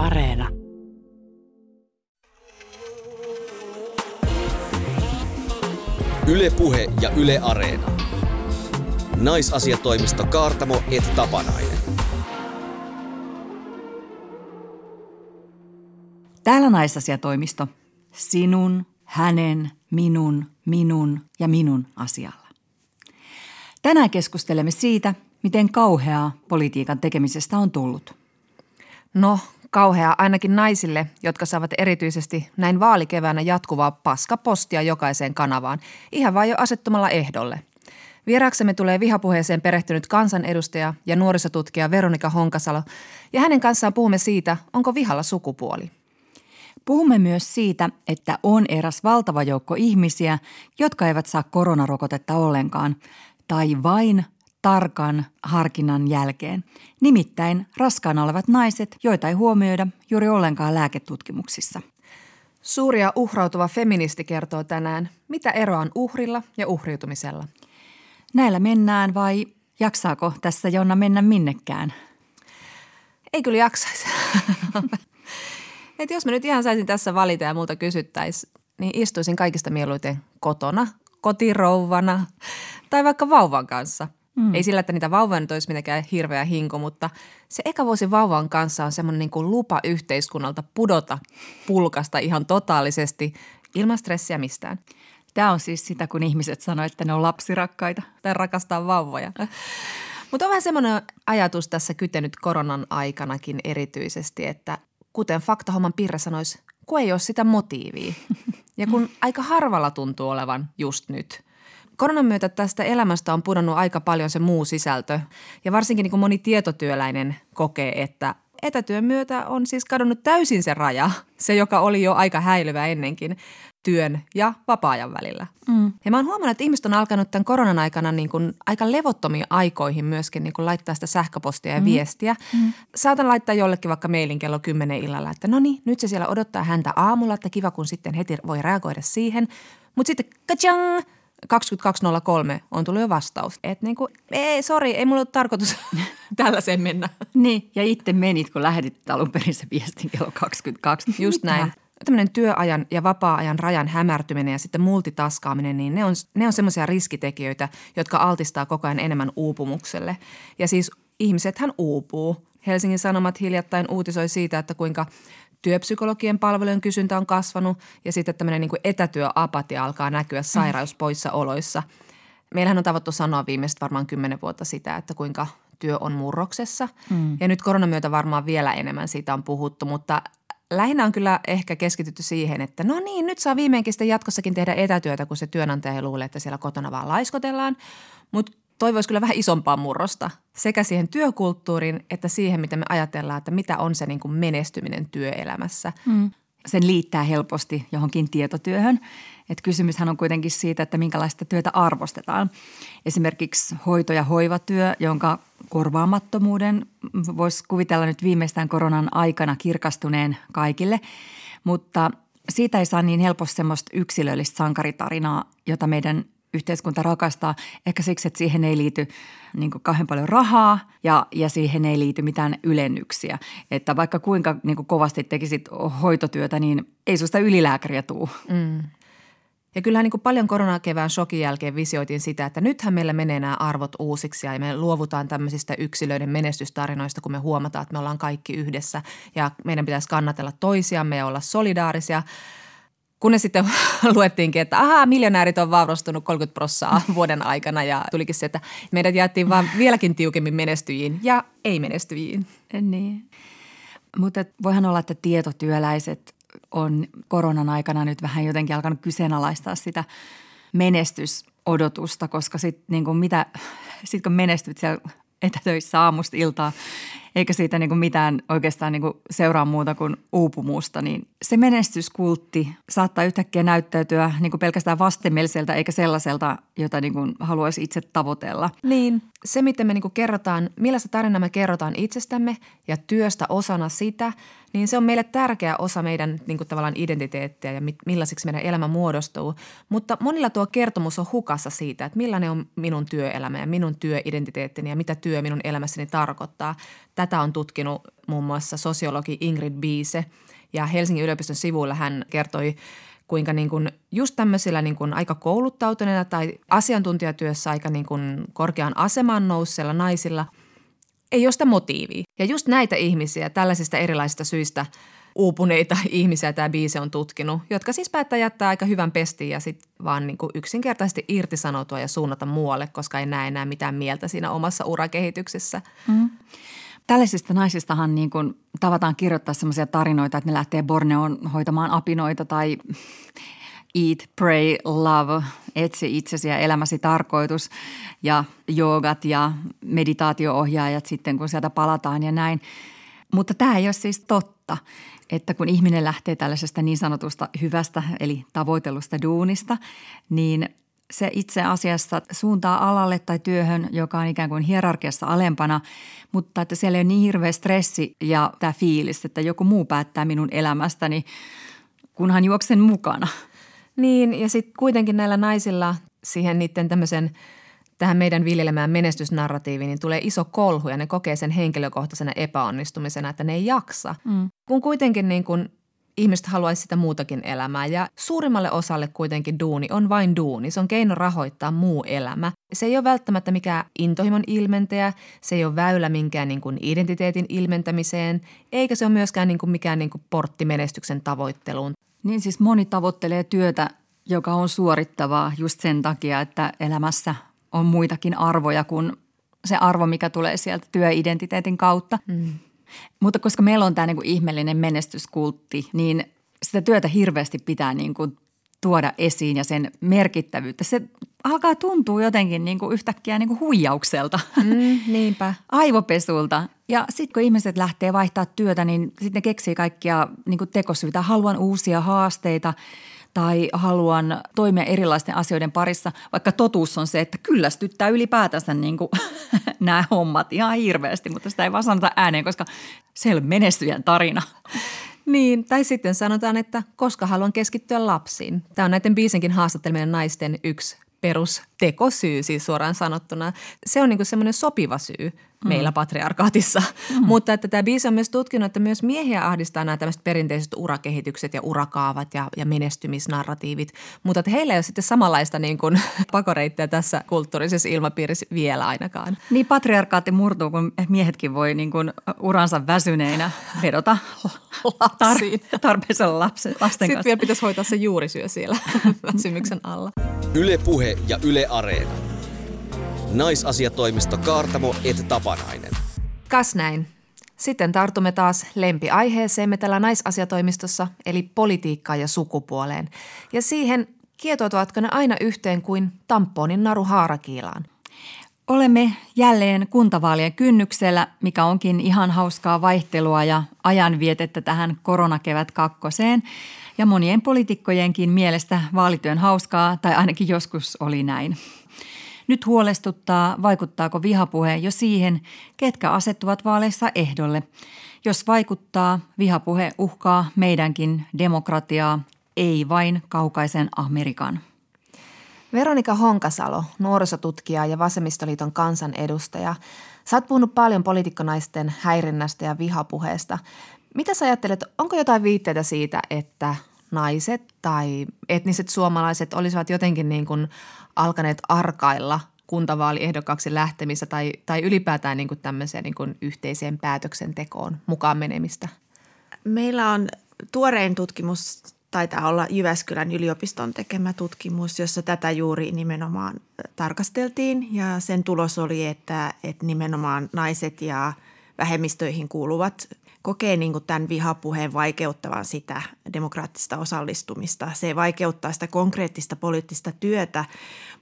Areena. Ylepuhe ja Yle Areena. Naisasiatoimisto Kaartamo et Tapanainen. Täällä naisasiatoimisto. Sinun, hänen, minun, minun ja minun asialla. Tänään keskustelemme siitä, miten kauheaa politiikan tekemisestä on tullut. No, kauhea ainakin naisille, jotka saavat erityisesti näin vaalikeväänä jatkuvaa paskapostia jokaiseen kanavaan, ihan vain jo asettumalla ehdolle. Vieraaksemme tulee vihapuheeseen perehtynyt kansanedustaja ja nuorisotutkija Veronika Honkasalo, ja hänen kanssaan puhumme siitä, onko vihalla sukupuoli. Puhumme myös siitä, että on eräs valtava joukko ihmisiä, jotka eivät saa koronarokotetta ollenkaan, tai vain tarkan harkinnan jälkeen. Nimittäin raskaana olevat naiset, joita ei huomioida juuri ollenkaan lääketutkimuksissa. Suuri ja uhrautuva feministi kertoo tänään, mitä eroa on uhrilla ja uhriutumisella. Näillä mennään vai jaksaako tässä Jonna mennä minnekään? Ei kyllä jaksaisi. Et jos mä nyt ihan saisin tässä valita ja multa kysyttäisiin, niin istuisin kaikista mieluiten kotona, kotirouvana tai vaikka vauvan kanssa. Mm. Ei sillä, että niitä vauvoja nyt olisi mitenkään hirveä hinko, mutta se eka vuosi vauvan kanssa on semmoinen niin kuin lupa yhteiskunnalta pudota pulkasta ihan totaalisesti ilman stressiä mistään. Tämä on siis sitä, kun ihmiset sanoo, että ne on lapsirakkaita tai rakastaa vauvoja. Mutta on vähän semmoinen ajatus tässä kytenyt koronan aikanakin erityisesti, että kuten faktahomman Pirre sanoisi, kun ei ole sitä motiivia. Ja kun aika harvalla tuntuu olevan just nyt. Koronan myötä tästä elämästä on pudonnut aika paljon se muu sisältö. Ja varsinkin niin kuin moni tietotyöläinen kokee, että etätyön myötä on siis kadonnut täysin se raja, se joka oli jo aika häilyvä ennenkin työn ja vapaa-ajan välillä. Mm. Ja mä oon huomannut, että ihmiset on alkanut tämän koronan aikana niin kuin aika levottomiin aikoihin myöskin niin kuin laittaa sitä sähköpostia ja mm. viestiä. Mm. Saatan laittaa jollekin vaikka mailin kello 10 illalla, että no niin, nyt se siellä odottaa häntä aamulla, että kiva kun sitten heti voi reagoida siihen. Mutta sitten kachang, 2203 on tullut jo vastaus. Että niin kuin, ei, sori, ei mulla ole tarkoitus tällaiseen mennä. Niin, ja itse menit, kun lähetit alun perin se viestin kello 22. Just näin tämmöinen työajan ja vapaa-ajan rajan hämärtyminen ja sitten multitaskaaminen, niin ne on, ne on semmoisia riskitekijöitä, jotka altistaa koko ajan enemmän uupumukselle. Ja siis ihmisethän uupuu. Helsingin Sanomat hiljattain uutisoi siitä, että kuinka työpsykologien palvelujen kysyntä on kasvanut ja sitten tämmöinen niin kuin etätyöapatia alkaa näkyä sairauspoissaoloissa. Meillähän on tavattu sanoa viimeistä varmaan kymmenen vuotta sitä, että kuinka työ on murroksessa. Mm. Ja nyt koronan myötä varmaan vielä enemmän siitä on puhuttu, mutta lähinnä on kyllä ehkä keskitytty siihen, että no niin, nyt saa viimeinkin sitten jatkossakin tehdä etätyötä, kun se työnantaja luulee, että siellä kotona vaan laiskotellaan. Mutta toivoisi kyllä vähän isompaa murrosta sekä siihen työkulttuuriin että siihen, mitä me ajatellaan, että mitä on se niin kuin menestyminen työelämässä. Mm. Sen liittää helposti johonkin tietotyöhön. Et kysymyshän on kuitenkin siitä, että minkälaista työtä arvostetaan. Esimerkiksi hoito- ja hoivatyö, jonka korvaamattomuuden voisi kuvitella nyt viimeistään koronan aikana kirkastuneen kaikille, mutta siitä ei saa niin helposti semmoista yksilöllistä sankaritarinaa, jota meidän yhteiskunta rakastaa. Ehkä siksi, että siihen ei liity niin kuin kauhean paljon rahaa ja, ja siihen ei liity mitään ylennyksiä. Että vaikka kuinka niin kuin kovasti tekisit hoitotyötä, niin ei susta ylilääkäriä tuu. Mm. Ja kyllähän niin kuin paljon koronakevään shokin jälkeen visioitiin sitä, että nythän meillä menee nämä arvot uusiksi ja me luovutaan tämmöisistä yksilöiden menestystarinoista, kun me huomataan, että me ollaan kaikki yhdessä ja meidän pitäisi kannatella toisiamme ja olla solidaarisia. Kunnes sitten luettiinkin, että ahaa, miljonäärit on vaurastunut 30 prossaa vuoden aikana ja tulikin se, että meidät jaettiin vaan vieläkin tiukemmin menestyjiin ja ei-menestyjiin. Niin. Mutta voihan olla, että tietotyöläiset on koronan aikana nyt vähän jotenkin alkanut kyseenalaistaa sitä menestysodotusta, koska sitten niin mitä, sit kun menestyt siellä etätöissä aamusta iltaa, eikä siitä niin kuin mitään oikeastaan niin kuin seuraa muuta kuin uupumusta, niin se menestyskultti saattaa yhtäkkiä näyttäytyä niin kuin pelkästään vastenmieliseltä eikä sellaiselta, jota niin kuin haluaisi itse tavoitella. Niin, se miten me niin kuin kerrotaan, millaista tarinaa me kerrotaan itsestämme ja työstä osana sitä – niin se on meille tärkeä osa meidän niin kuin tavallaan identiteettiä ja millaisiksi meidän elämä muodostuu. Mutta monilla tuo kertomus on hukassa siitä, että millainen on minun työelämä ja minun työidentiteettini ja mitä työ minun elämässäni tarkoittaa. Tätä on tutkinut muun muassa sosiologi Ingrid Biise ja Helsingin yliopiston sivuilla hän kertoi kuinka niin kuin just tämmöisillä niin kuin aika kouluttautuneilla tai asiantuntijatyössä aika niin kuin korkean aseman nousseilla naisilla ei ole sitä motiivia. Ja just näitä ihmisiä tällaisista erilaisista syistä uupuneita ihmisiä tämä biisi on tutkinut, jotka siis päättää jättää aika hyvän pestin ja sitten vaan niin kuin yksinkertaisesti irtisanoutua ja suunnata muualle, koska ei näe enää mitään mieltä siinä omassa urakehityksessä. Mm. Tällaisista naisistahan niin kuin tavataan kirjoittaa sellaisia tarinoita, että ne lähtee Borneoon hoitamaan apinoita tai eat, pray, love, etsi itsesi ja elämäsi tarkoitus ja joogat ja meditaatioohjaajat sitten, kun sieltä palataan ja näin. Mutta tämä ei ole siis totta, että kun ihminen lähtee tällaisesta niin sanotusta hyvästä eli tavoitellusta duunista, niin se itse asiassa suuntaa alalle tai työhön, joka on ikään kuin hierarkiassa alempana, mutta että siellä ei ole niin hirveä stressi ja tämä fiilis, että joku muu päättää minun elämästäni, kunhan juoksen mukana. Niin, ja sitten kuitenkin näillä naisilla siihen niiden tämmöisen tähän meidän viljelemään menestysnarratiiviin, niin tulee iso kolhu ja ne kokee sen henkilökohtaisena epäonnistumisena, että ne ei jaksa. Mm. Kun kuitenkin niin kun ihmiset haluaisi sitä muutakin elämää ja suurimmalle osalle kuitenkin duuni on vain duuni. Se on keino rahoittaa muu elämä. Se ei ole välttämättä mikään intohimon ilmentäjä, se ei ole väylä minkään niin kuin identiteetin ilmentämiseen, eikä se ole myöskään niin kuin mikään niin kuin portti menestyksen tavoitteluun. Niin siis moni tavoittelee työtä, joka on suorittavaa just sen takia, että elämässä on muitakin arvoja kuin se arvo, mikä tulee sieltä työidentiteetin kautta. Mm. Mutta koska meillä on tämä niin kuin ihmeellinen menestyskultti, niin sitä työtä hirveästi pitää niin kuin tuoda esiin ja sen merkittävyyttä. Se alkaa tuntua jotenkin niin kuin yhtäkkiä niin kuin huijaukselta. Mm, niinpä. Aivopesulta. Ja sitten kun ihmiset lähtee vaihtaa työtä, niin sitten ne keksii kaikkia niin kuin tekosyitä. Haluan uusia haasteita tai haluan toimia erilaisten asioiden parissa, vaikka totuus on se, että kyllästyttää ylipäätänsä niin kuin nämä hommat ihan hirveästi, mutta sitä ei vaan sanota ääneen, koska se ole menestyjän tarina. Niin, tai sitten sanotaan, että koska haluan keskittyä lapsiin. Tämä on näiden biisenkin haastatteleminen naisten yksi perustekosyy siis suoraan sanottuna. Se on niin semmoinen sopiva syy meillä mm. patriarkaatissa. Mm. Mutta että tämä biisi on myös tutkinut, että myös miehiä ahdistaa nämä tämmöiset perinteiset urakehitykset ja urakaavat ja, ja menestymisnarratiivit. Mutta että heillä ei ole sitten samanlaista niin kuin pakoreittia tässä kulttuurisessa ilmapiirissä vielä ainakaan. Niin patriarkaatti murtuu, kun miehetkin voi niin kuin uransa väsyneinä vedota lapsiin. Tar- tarpeeseen lapsen, lasten Sitten kanssa. vielä pitäisi hoitaa se juurisyö siellä väsymyksen alla. Yle Puhe ja Yle Areena. Naisasiatoimisto Kaartamo et Tapanainen. Kas näin. Sitten tartumme taas lempiaiheeseemme täällä naisasiatoimistossa, eli politiikkaan ja sukupuoleen. Ja siihen kietoutuvatko ne aina yhteen kuin tamponin naru haarakiilaan. Olemme jälleen kuntavaalien kynnyksellä, mikä onkin ihan hauskaa vaihtelua ja ajanvietettä tähän koronakevät kakkoseen. Ja monien poliitikkojenkin mielestä vaalityön hauskaa, tai ainakin joskus oli näin. Nyt huolestuttaa, vaikuttaako vihapuhe jo siihen, ketkä asettuvat vaaleissa ehdolle. Jos vaikuttaa, vihapuhe uhkaa meidänkin demokratiaa, ei vain kaukaisen Amerikan. Veronika Honkasalo, nuorisotutkija ja Vasemmistoliiton kansanedustaja. Sä oot puhunut paljon poliitikkonaisten häirinnästä ja vihapuheesta. Mitä sä ajattelet, onko jotain viitteitä siitä, että naiset tai etniset suomalaiset olisivat jotenkin niin kuin alkaneet arkailla kuntavaaliehdokkaaksi lähtemistä tai, tai ylipäätään niin kuin tämmöiseen niin kuin yhteiseen päätöksentekoon mukaan menemistä? Meillä on tuorein tutkimus, taitaa olla Jyväskylän yliopiston tekemä tutkimus, jossa tätä juuri nimenomaan tarkasteltiin ja sen tulos oli, että, että nimenomaan naiset ja vähemmistöihin kuuluvat kokee niin kuin tämän vihapuheen vaikeuttavan sitä demokraattista osallistumista. Se vaikeuttaa sitä konkreettista poliittista työtä,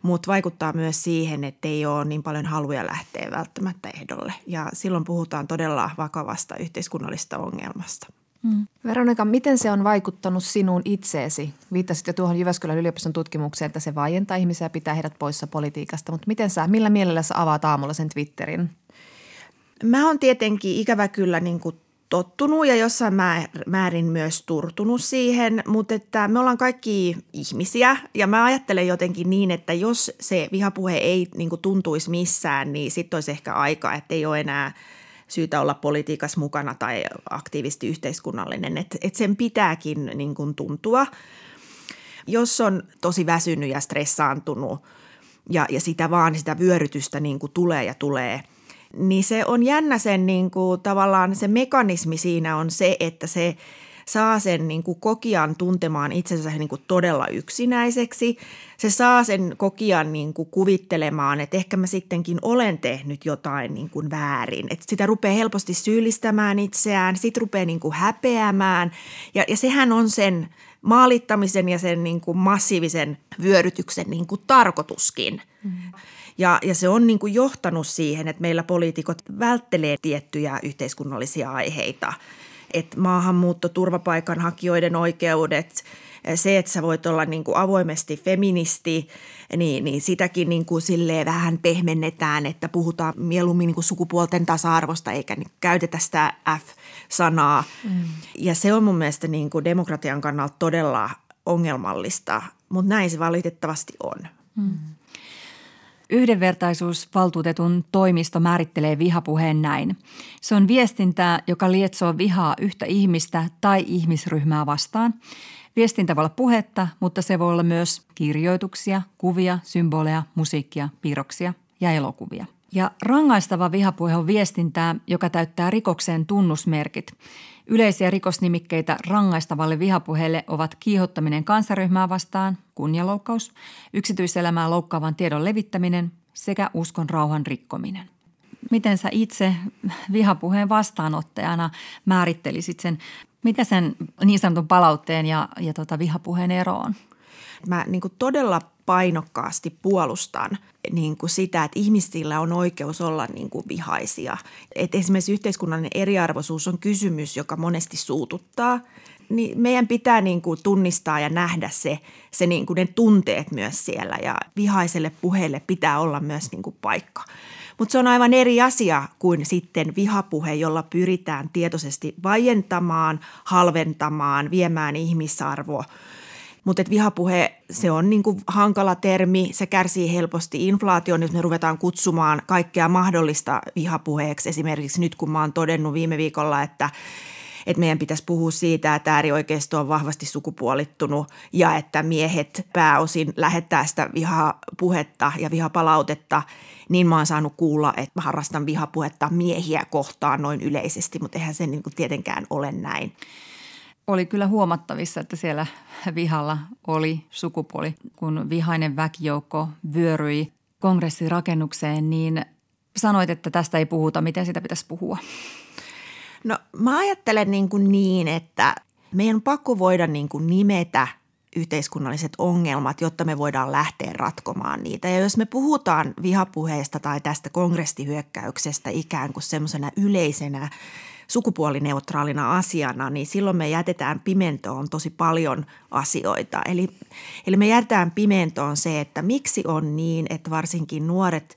mutta vaikuttaa myös siihen, että ei ole niin paljon haluja lähteä välttämättä ehdolle. Ja silloin puhutaan todella vakavasta yhteiskunnallisesta ongelmasta. Hmm. Veronika, miten se on vaikuttanut sinuun itseesi? Viittasit jo tuohon Jyväskylän yliopiston tutkimukseen, että se vaientaa ihmisiä ja pitää heidät poissa politiikasta. Mutta miten sä, millä mielellä sä avaat aamulla sen Twitterin? Mä oon tietenkin ikävä kyllä niin kuin tottunut ja jossain määrin myös turtunut siihen, mutta että me ollaan kaikki ihmisiä ja mä ajattelen jotenkin niin, että jos se vihapuhe ei niin kuin tuntuisi missään, niin sitten olisi ehkä aika, että ei ole enää syytä olla politiikassa mukana tai aktiivisesti yhteiskunnallinen. Että et sen pitääkin niin kuin tuntua. Jos on tosi väsynyt ja stressaantunut ja, ja sitä vaan sitä vyörytystä niin kuin tulee ja tulee, niin se on jännä sen niin kuin, tavallaan se mekanismi siinä on se, että se – saa sen niin kuin kokijan tuntemaan itsensä niin kuin todella yksinäiseksi. Se saa sen kokijan niin kuin kuvittelemaan, että ehkä mä sittenkin olen tehnyt jotain niin kuin väärin. Että sitä rupeaa helposti syyllistämään itseään, sit rupeaa niin kuin häpeämään ja, ja sehän on sen maalittamisen ja sen niin kuin massiivisen vyörytyksen niin kuin tarkoituskin. Mm. Ja, ja se on niin kuin johtanut siihen, että meillä poliitikot välttelee tiettyjä yhteiskunnallisia aiheita – että maahanmuutto, turvapaikanhakijoiden oikeudet, se, että sä voit olla niin kuin avoimesti feministi, niin, niin sitäkin niin kuin silleen vähän pehmennetään, että puhutaan mieluummin niin kuin sukupuolten tasa-arvosta eikä niin käytetä sitä F-sanaa. Mm. Ja se on mun mielestä niin kuin demokratian kannalta todella ongelmallista, mutta näin se valitettavasti on. Mm. Yhdenvertaisuusvaltuutetun toimisto määrittelee vihapuheen näin. Se on viestintää, joka lietsoo vihaa yhtä ihmistä tai ihmisryhmää vastaan. Viestintä voi olla puhetta, mutta se voi olla myös kirjoituksia, kuvia, symboleja, musiikkia, piirroksia ja elokuvia. Ja rangaistava vihapuhe on viestintää, joka täyttää rikokseen tunnusmerkit. Yleisiä rikosnimikkeitä rangaistavalle vihapuheelle ovat kiihottaminen kansaryhmää vastaan, kunnialoukkaus, yksityiselämää loukkaavan tiedon levittäminen sekä uskon rauhan rikkominen. Miten sä itse vihapuheen vastaanottajana määrittelisit sen, mitä sen niin sanotun palautteen ja, ja tota vihapuheen ero on? Mä niin todella painokkaasti puolustan niin kuin sitä, että ihmisillä on oikeus olla niin kuin vihaisia. Et esimerkiksi yhteiskunnallinen eriarvoisuus on kysymys, joka monesti suututtaa. Niin meidän pitää niin kuin tunnistaa ja nähdä se, se niin kuin ne tunteet myös siellä ja vihaiselle puheelle pitää olla myös niin kuin paikka. Mutta se on aivan eri asia kuin sitten vihapuhe, jolla pyritään tietoisesti vaientamaan, halventamaan, viemään ihmisarvoa mutta vihapuhe, se on niin hankala termi, se kärsii helposti inflaation, jos me ruvetaan kutsumaan kaikkea mahdollista vihapuheeksi. Esimerkiksi nyt kun mä oon todennut viime viikolla, että että meidän pitäisi puhua siitä, että äärioikeisto on vahvasti sukupuolittunut ja että miehet pääosin lähettää sitä vihapuhetta ja vihapalautetta, niin mä oon saanut kuulla, että mä harrastan vihapuhetta miehiä kohtaan noin yleisesti, mutta eihän se niin tietenkään ole näin oli kyllä huomattavissa, että siellä vihalla oli sukupuoli. Kun vihainen väkijoukko vyöryi kongressirakennukseen, niin sanoit, että tästä ei puhuta. Miten sitä pitäisi puhua? No mä ajattelen niin, kuin niin että meidän on pakko voida niin kuin nimetä yhteiskunnalliset ongelmat, jotta me voidaan lähteä ratkomaan niitä. Ja jos me puhutaan vihapuheesta tai tästä kongressihyökkäyksestä ikään kuin semmoisena yleisenä sukupuolineutraalina asiana, niin silloin me jätetään pimentoon tosi paljon asioita. Eli, eli me jätetään pimentoon se, että miksi on niin, että varsinkin nuoret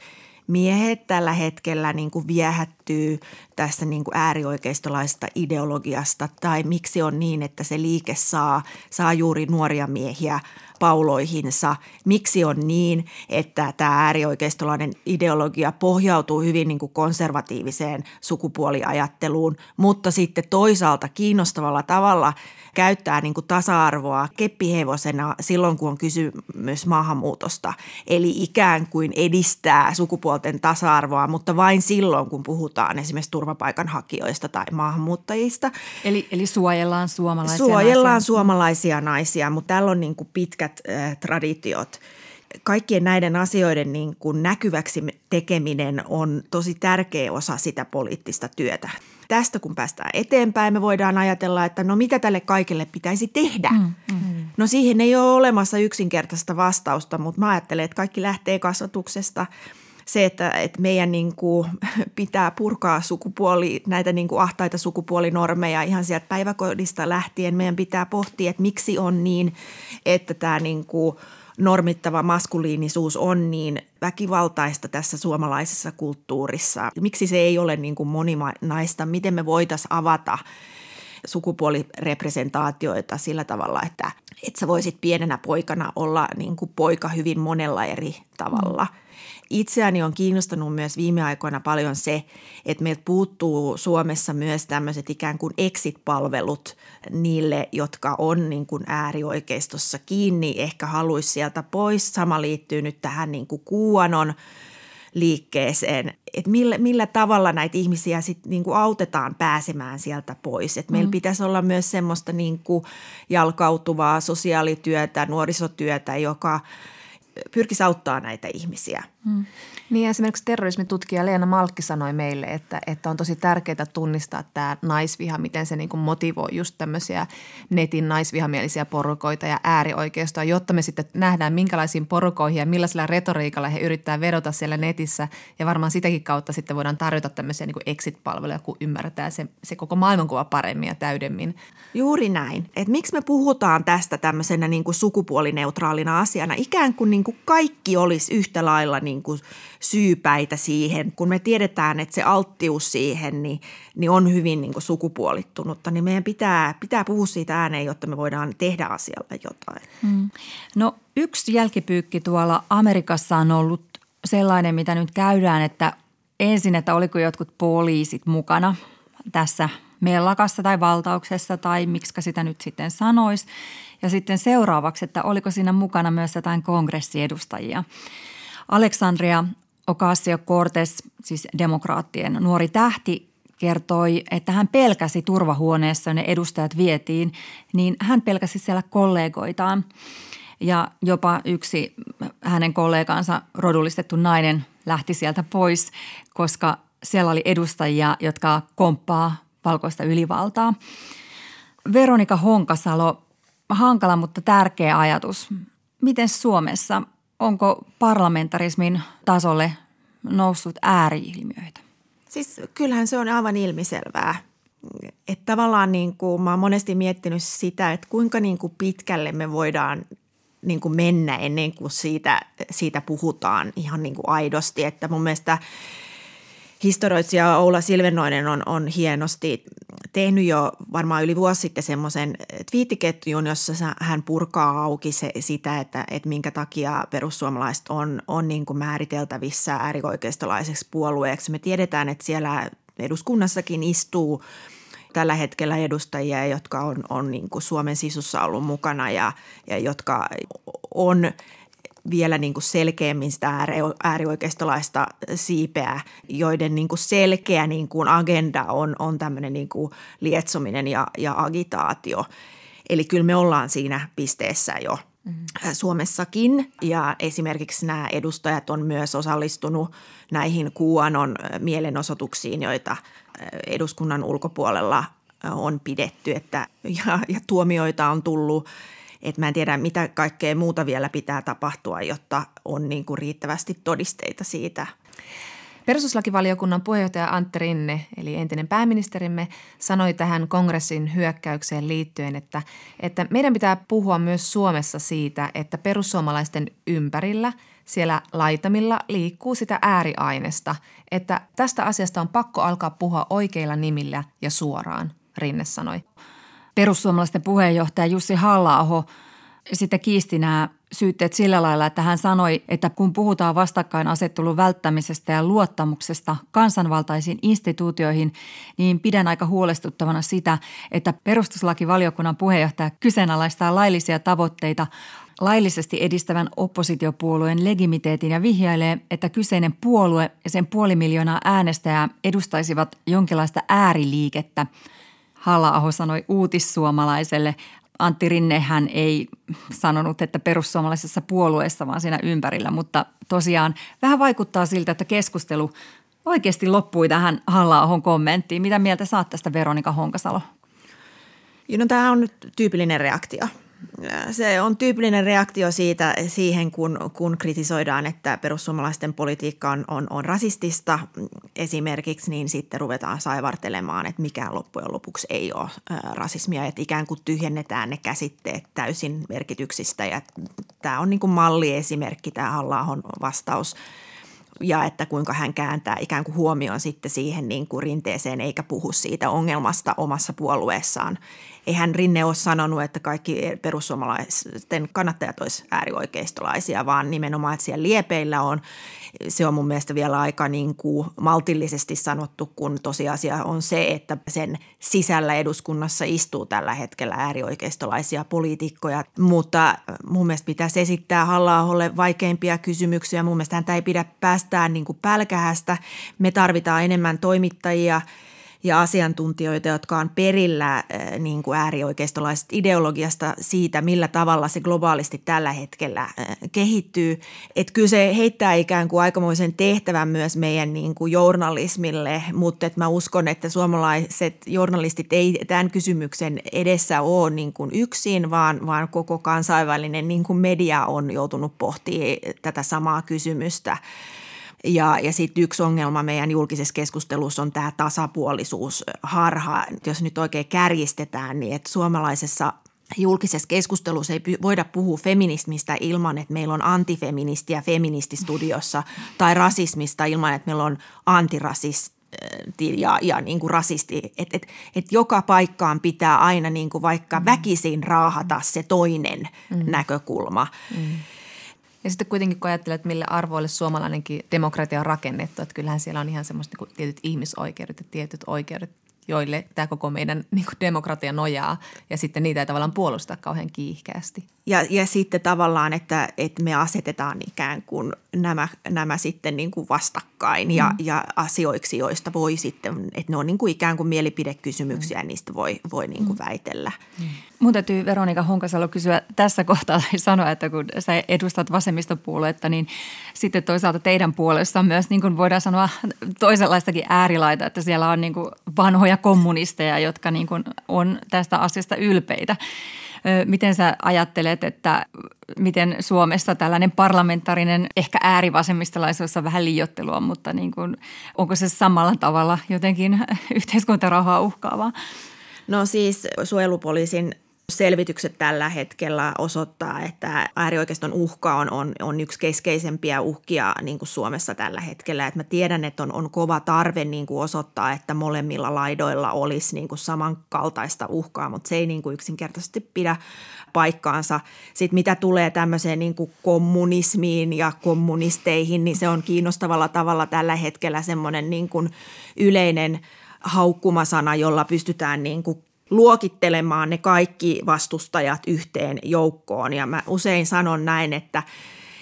miehet tällä hetkellä niin kuin viehättyy tästä niin kuin äärioikeistolaisesta ideologiasta tai miksi on niin, että se liike saa, saa juuri nuoria miehiä pauloihinsa. Miksi on niin, että tämä äärioikeistolainen ideologia pohjautuu hyvin niin kuin konservatiiviseen sukupuoliajatteluun, mutta sitten toisaalta kiinnostavalla tavalla käyttää niin kuin tasa-arvoa keppihevosena silloin, kun on kysymys maahanmuutosta. Eli ikään kuin edistää sukupuolten tasa-arvoa, mutta vain silloin, kun puhutaan esimerkiksi turvapaikanhakijoista tai maahanmuuttajista. Eli, eli suojellaan suomalaisia Suojellaan naisia. suomalaisia naisia, mutta täällä on niin kuin pitkät äh, traditiot kaikkien näiden asioiden niin kuin näkyväksi tekeminen on tosi tärkeä osa sitä poliittista työtä. Tästä kun päästään eteenpäin, me voidaan ajatella, että no mitä tälle kaikille pitäisi tehdä. Mm, mm. No siihen ei ole olemassa yksinkertaista vastausta, mutta mä ajattelen, että kaikki lähtee kasvatuksesta – se, että, että meidän niin kuin pitää purkaa sukupuoli, näitä niin kuin ahtaita sukupuolinormeja ihan sieltä päiväkodista lähtien. Meidän pitää pohtia, että miksi on niin, että tämä niin kuin normittava maskuliinisuus on niin väkivaltaista tässä suomalaisessa kulttuurissa. Miksi se ei ole niin kuin moninaista? Miten me voitaisiin avata sukupuolirepresentaatioita sillä tavalla, että, että sä voisit pienenä poikana olla niin kuin poika hyvin monella eri tavalla. Mm. Itseäni on kiinnostanut myös viime aikoina paljon se, että meiltä puuttuu Suomessa myös tämmöiset ikään kuin exit-palvelut niille, jotka on niin kuin äärioikeistossa kiinni, ehkä haluaisi sieltä pois. Sama liittyy nyt tähän niin kuin kuuanon liikkeeseen, että millä, millä tavalla näitä ihmisiä sit niin kuin autetaan pääsemään sieltä pois. Et meillä mm. pitäisi olla myös semmoista niin kuin jalkautuvaa sosiaalityötä, nuorisotyötä, joka – pyrkisi auttaa näitä ihmisiä. Hmm. Niin esimerkiksi terrorismitutkija Leena Malkki sanoi meille, että, että on tosi tärkeää tunnistaa tämä naisviha, miten se niin kuin motivoi just tämmöisiä netin naisvihamielisiä porukoita ja äärioikeistoa, jotta me sitten nähdään minkälaisiin porukoihin ja millaisella retoriikalla he yrittää vedota siellä netissä. Ja varmaan sitäkin kautta sitten voidaan tarjota tämmöisiä niin kuin exit-palveluja, kun ymmärretään se, se koko maailmankuva paremmin ja täydemmin. Juuri näin. Et miksi me puhutaan tästä tämmöisenä niin kuin sukupuolineutraalina asiana, ikään kuin, niin kuin kaikki olisi yhtä lailla niin kuin syypäitä siihen. Kun me tiedetään, että se alttius siihen niin, niin on hyvin niin kuin sukupuolittunutta, niin meidän pitää, pitää puhua siitä ääneen, jotta me voidaan tehdä asialle jotain. Hmm. No yksi jälkipyykki tuolla Amerikassa on ollut sellainen, mitä nyt käydään, että ensin, että oliko jotkut poliisit mukana tässä mellakassa tai valtauksessa tai miksi sitä nyt sitten sanoisi. Ja sitten seuraavaksi, että oliko siinä mukana myös jotain kongressiedustajia. Alexandria Ocasio-Cortez, siis demokraattien nuori tähti, kertoi, että hän pelkäsi turvahuoneessa, ne edustajat vietiin, niin hän pelkäsi siellä kollegoitaan. Ja jopa yksi hänen kollegansa rodullistettu nainen lähti sieltä pois, koska siellä oli edustajia, jotka komppaa valkoista ylivaltaa. Veronika Honkasalo, hankala, mutta tärkeä ajatus. Miten Suomessa, onko parlamentarismin tasolle noussut ääriilmiöitä? Siis kyllähän se on aivan ilmiselvää. Että tavallaan niin kuin, mä oon monesti miettinyt sitä, että kuinka niin kuin pitkälle me voidaan niin kuin mennä ennen kuin siitä, siitä puhutaan ihan niin kuin aidosti. Että mun mielestä historioitsija Oula Silvennoinen on, on hienosti tehnyt jo varmaan yli vuosi sitten semmoisen twiittiketjun, jossa hän purkaa auki se, sitä, että, että minkä takia perussuomalaiset on, on niin kuin määriteltävissä äärioikeistolaiseksi puolueeksi. Me tiedetään, että siellä eduskunnassakin istuu tällä hetkellä edustajia, jotka on, on niin kuin Suomen sisussa ollut mukana ja, ja jotka on vielä niin kuin selkeämmin sitä äärioikeistolaista siipeä, joiden niin kuin selkeä niin kuin agenda on, on tämmöinen niin kuin lietsominen ja, ja agitaatio. Eli kyllä me ollaan siinä pisteessä jo mm-hmm. Suomessakin ja esimerkiksi nämä edustajat on myös osallistunut näihin kuuanon mielenosoituksiin, joita eduskunnan ulkopuolella on pidetty että, ja, ja tuomioita on tullut – et mä en tiedä, mitä kaikkea muuta vielä pitää tapahtua, jotta on niin kuin riittävästi todisteita siitä. Perustuslakivaliokunnan puheenjohtaja Antti Rinne, eli entinen pääministerimme, sanoi tähän kongressin hyökkäykseen liittyen, että, että meidän pitää puhua myös Suomessa siitä, että perussuomalaisten ympärillä siellä laitamilla liikkuu sitä ääriainesta, että tästä asiasta on pakko alkaa puhua oikeilla nimillä ja suoraan, Rinne sanoi perussuomalaisten puheenjohtaja Jussi halla sitten kiisti nämä syytteet sillä lailla, että hän sanoi, että kun puhutaan vastakkainasettelun välttämisestä ja luottamuksesta kansanvaltaisiin instituutioihin, niin pidän aika huolestuttavana sitä, että perustuslakivaliokunnan puheenjohtaja kyseenalaistaa laillisia tavoitteita laillisesti edistävän oppositiopuolueen legimiteetin ja vihjailee, että kyseinen puolue ja sen puoli miljoonaa äänestäjää edustaisivat jonkinlaista ääriliikettä – halla sanoi uutissuomalaiselle. Antti Rinne hän ei sanonut, että perussuomalaisessa puolueessa, vaan siinä ympärillä, mutta tosiaan vähän vaikuttaa siltä, että keskustelu oikeasti loppui tähän halla kommenttiin. Mitä mieltä saat tästä Veronika Honkasalo? No, tämä on nyt tyypillinen reaktio se on tyypillinen reaktio siitä, siihen, kun, kun kritisoidaan, että perussuomalaisten politiikka on, on, on rasistista. Esimerkiksi, niin sitten ruvetaan saivartelemaan, että mikään loppujen lopuksi ei ole rasismia, että ikään kuin tyhjennetään ne käsitteet täysin merkityksistä. Ja tämä on niin kuin malliesimerkki, tämä halla vastaus ja että kuinka hän kääntää ikään kuin huomioon sitten siihen niin kuin rinteeseen eikä puhu siitä ongelmasta omassa puolueessaan. Eihän Rinne ole sanonut, että kaikki perussuomalaisten kannattajat olisivat äärioikeistolaisia, vaan nimenomaan, että siellä liepeillä on. Se on mun mielestä vielä aika niin kuin maltillisesti sanottu, kun tosiasia on se, että sen sisällä eduskunnassa istuu tällä hetkellä äärioikeistolaisia poliitikkoja. Mutta mun mielestä pitäisi esittää halla vaikeimpia kysymyksiä. Mun mielestä häntä ei pidä päästää niin kuin pälkähästä. Me tarvitaan enemmän toimittajia – ja asiantuntijoita, jotka on perillä äh, niin kuin äärioikeistolaisesta ideologiasta siitä, millä tavalla se globaalisti tällä hetkellä äh, kehittyy. Että kyllä se heittää ikään kuin aikamoisen tehtävän myös meidän niin kuin journalismille, mutta että mä uskon, että suomalaiset journalistit ei tämän kysymyksen edessä ole niin kuin yksin, vaan, vaan koko kansainvälinen niin kuin media on joutunut pohtimaan tätä samaa kysymystä. Ja, ja sitten yksi ongelma meidän julkisessa keskustelussa on tämä tasapuolisuusharha. Jos nyt oikein kärjistetään, niin että suomalaisessa julkisessa keskustelussa ei voida puhua feminismistä ilman, että meillä on antifeministi ja feministi studiossa tai rasismista ilman, että meillä on antirasisti ja, ja niin kuin rasisti, että et, et joka paikkaan pitää aina niin kuin vaikka mm. väkisin raahata se toinen mm. näkökulma. Mm. Ja sitten kuitenkin kun ajattelet, että mille arvoille suomalainenkin demokratia on rakennettu, että kyllähän siellä on ihan semmoista niin tietyt ihmisoikeudet ja tietyt oikeudet, joille tämä koko meidän niin kuin demokratia nojaa ja sitten niitä ei tavallaan puolustaa kauhean kiihkeästi. Ja, ja sitten tavallaan, että, että me asetetaan ikään kuin nämä, nämä sitten niin kuin vastakkain ja, mm. ja asioiksi, joista voi sitten, että ne on niin kuin ikään kuin mielipidekysymyksiä mm. ja niistä voi, voi niin kuin mm. väitellä. Mm. Mun täytyy Veronika Honkasalo kysyä tässä kohtaa tai sanoa, että kun sä edustat vasemmistopuoluetta, niin sitten toisaalta teidän puolessa myös niin kuin voidaan sanoa toisenlaistakin äärilaita, että siellä on niin kuin vanhoja kommunisteja, jotka niin kuin on tästä asiasta ylpeitä. Miten sä ajattelet, että miten Suomessa tällainen parlamentaarinen, ehkä äärivasemmistolaisuus on vähän liiottelua, mutta niin kuin, onko se samalla tavalla jotenkin yhteiskuntarahaa uhkaavaa? No siis suojelupoliisin selvitykset tällä hetkellä osoittaa, että äärioikeiston uhka on, on, on yksi keskeisempiä uhkia niin kuin Suomessa tällä hetkellä. Et mä tiedän, että on, on kova tarve niin kuin osoittaa, että molemmilla laidoilla olisi niin kuin samankaltaista uhkaa, mutta se ei niin kuin yksinkertaisesti pidä paikkaansa. Sitten mitä tulee tämmöiseen niin kuin kommunismiin ja kommunisteihin, niin se on kiinnostavalla tavalla tällä hetkellä semmoinen niin kuin yleinen haukkumasana, jolla pystytään niin kuin luokittelemaan ne kaikki vastustajat yhteen joukkoon. Ja mä usein sanon näin, että,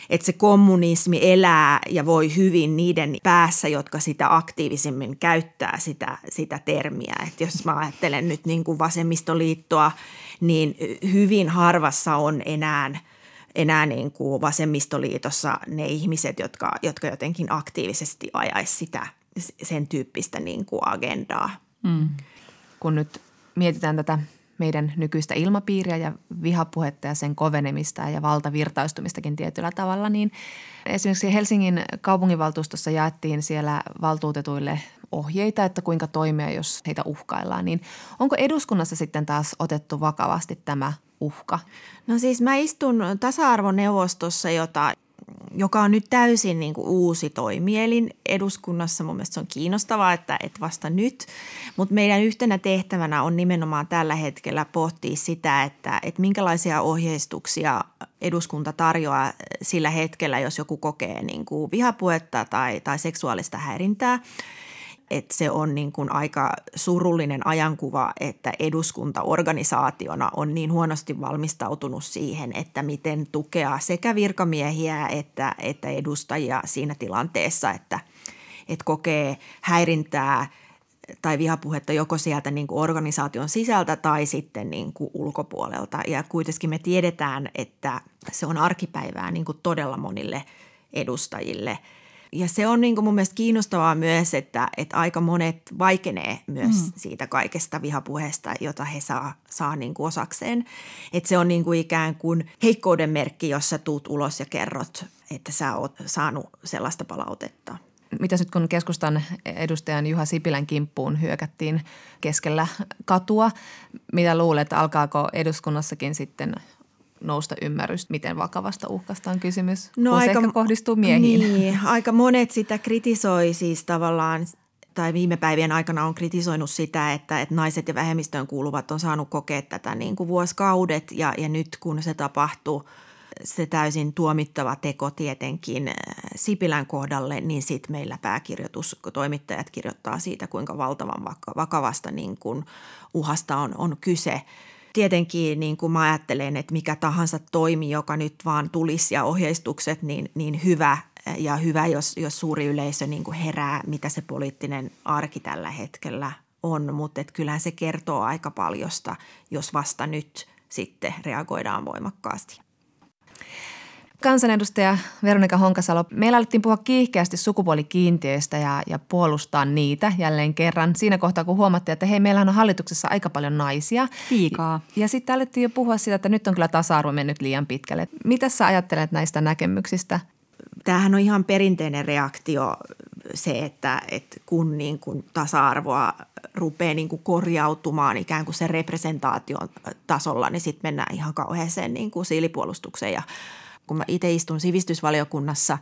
että se kommunismi elää ja voi hyvin niiden päässä, jotka sitä aktiivisemmin käyttää sitä, sitä termiä. Että jos mä ajattelen nyt niin kuin vasemmistoliittoa, niin hyvin harvassa on enää enää niin kuin vasemmistoliitossa ne ihmiset, jotka, jotka jotenkin aktiivisesti ajaisi sitä, sen tyyppistä niin kuin agendaa. Mm. Kun nyt mietitään tätä meidän nykyistä ilmapiiriä ja vihapuhetta ja sen kovenemista ja valtavirtaistumistakin tietyllä tavalla, niin esimerkiksi Helsingin kaupunginvaltuustossa jaettiin siellä valtuutetuille ohjeita, että kuinka toimia, jos heitä uhkaillaan. Niin onko eduskunnassa sitten taas otettu vakavasti tämä uhka? No siis mä istun tasa-arvoneuvostossa, jota joka on nyt täysin niin kuin uusi toimielin eduskunnassa. Mun mielestä se on kiinnostavaa, että, että vasta nyt. Mutta meidän yhtenä tehtävänä on nimenomaan tällä hetkellä pohtia sitä, että, että minkälaisia ohjeistuksia eduskunta tarjoaa sillä hetkellä, jos joku kokee niin kuin vihapuetta tai, tai seksuaalista häirintää – että se on niin kuin aika surullinen ajankuva, että eduskunta organisaationa on niin huonosti valmistautunut siihen, että miten tukea sekä virkamiehiä että, että edustajia siinä tilanteessa, että, että kokee häirintää tai vihapuhetta joko sieltä niin kuin organisaation sisältä tai sitten niin kuin ulkopuolelta. Ja kuitenkin me tiedetään, että se on arkipäivää niin kuin todella monille edustajille – ja se on niin kuin mun mielestä kiinnostavaa myös, että, että aika monet vaikenee myös mm. siitä kaikesta vihapuheesta, jota he saa, saa niin kuin osakseen. Että se on niin kuin ikään kuin heikkouden merkki, jos sä tuut ulos ja kerrot, että sä oot saanut sellaista palautetta. Mitäs nyt kun keskustan edustajan Juha Sipilän kimppuun hyökättiin keskellä katua, mitä luulet, alkaako eduskunnassakin sitten nousta ymmärrys, miten vakavasta uhkasta on kysymys, no kun aika, se ehkä kohdistuu miehiin. Niin, aika monet sitä kritisoi siis tavallaan tai viime päivien aikana on kritisoinut sitä, että, että naiset ja vähemmistöön kuuluvat on saanut kokea tätä niin kuin vuosikaudet ja, ja nyt kun se tapahtuu, se täysin tuomittava teko tietenkin äh, Sipilän kohdalle, niin sitten meillä pääkirjoitustoimittajat kirjoittaa siitä, kuinka valtavan vakavasta niin kuin uhasta on, on kyse. Tietenkin niin kuin mä ajattelen, että mikä tahansa toimi, joka nyt vaan tulisi ja ohjeistukset, niin, niin hyvä ja hyvä, jos, jos suuri yleisö niin kuin herää, mitä se poliittinen arki tällä hetkellä on, mutta et kyllähän se kertoo aika paljosta, jos vasta nyt sitten reagoidaan voimakkaasti. Kansanedustaja Veronika Honkasalo, meillä alettiin puhua kiihkeästi sukupuolikiintiöistä ja, ja puolustaa niitä jälleen kerran. Siinä kohtaa, kun huomattiin, että hei, meillähän on hallituksessa aika paljon naisia. Liikaa. Ja, ja sitten alettiin jo puhua siitä, että nyt on kyllä tasa-arvo mennyt liian pitkälle. Mitä sä ajattelet näistä näkemyksistä? Tämähän on ihan perinteinen reaktio se, että, että kun niin kuin tasa-arvoa rupeaa niin kuin korjautumaan ikään kuin sen representaation tasolla, niin sitten mennään ihan kauheeseen niin kuin siilipuolustukseen. Ja kun mä itse istun sivistysvaliokunnassa,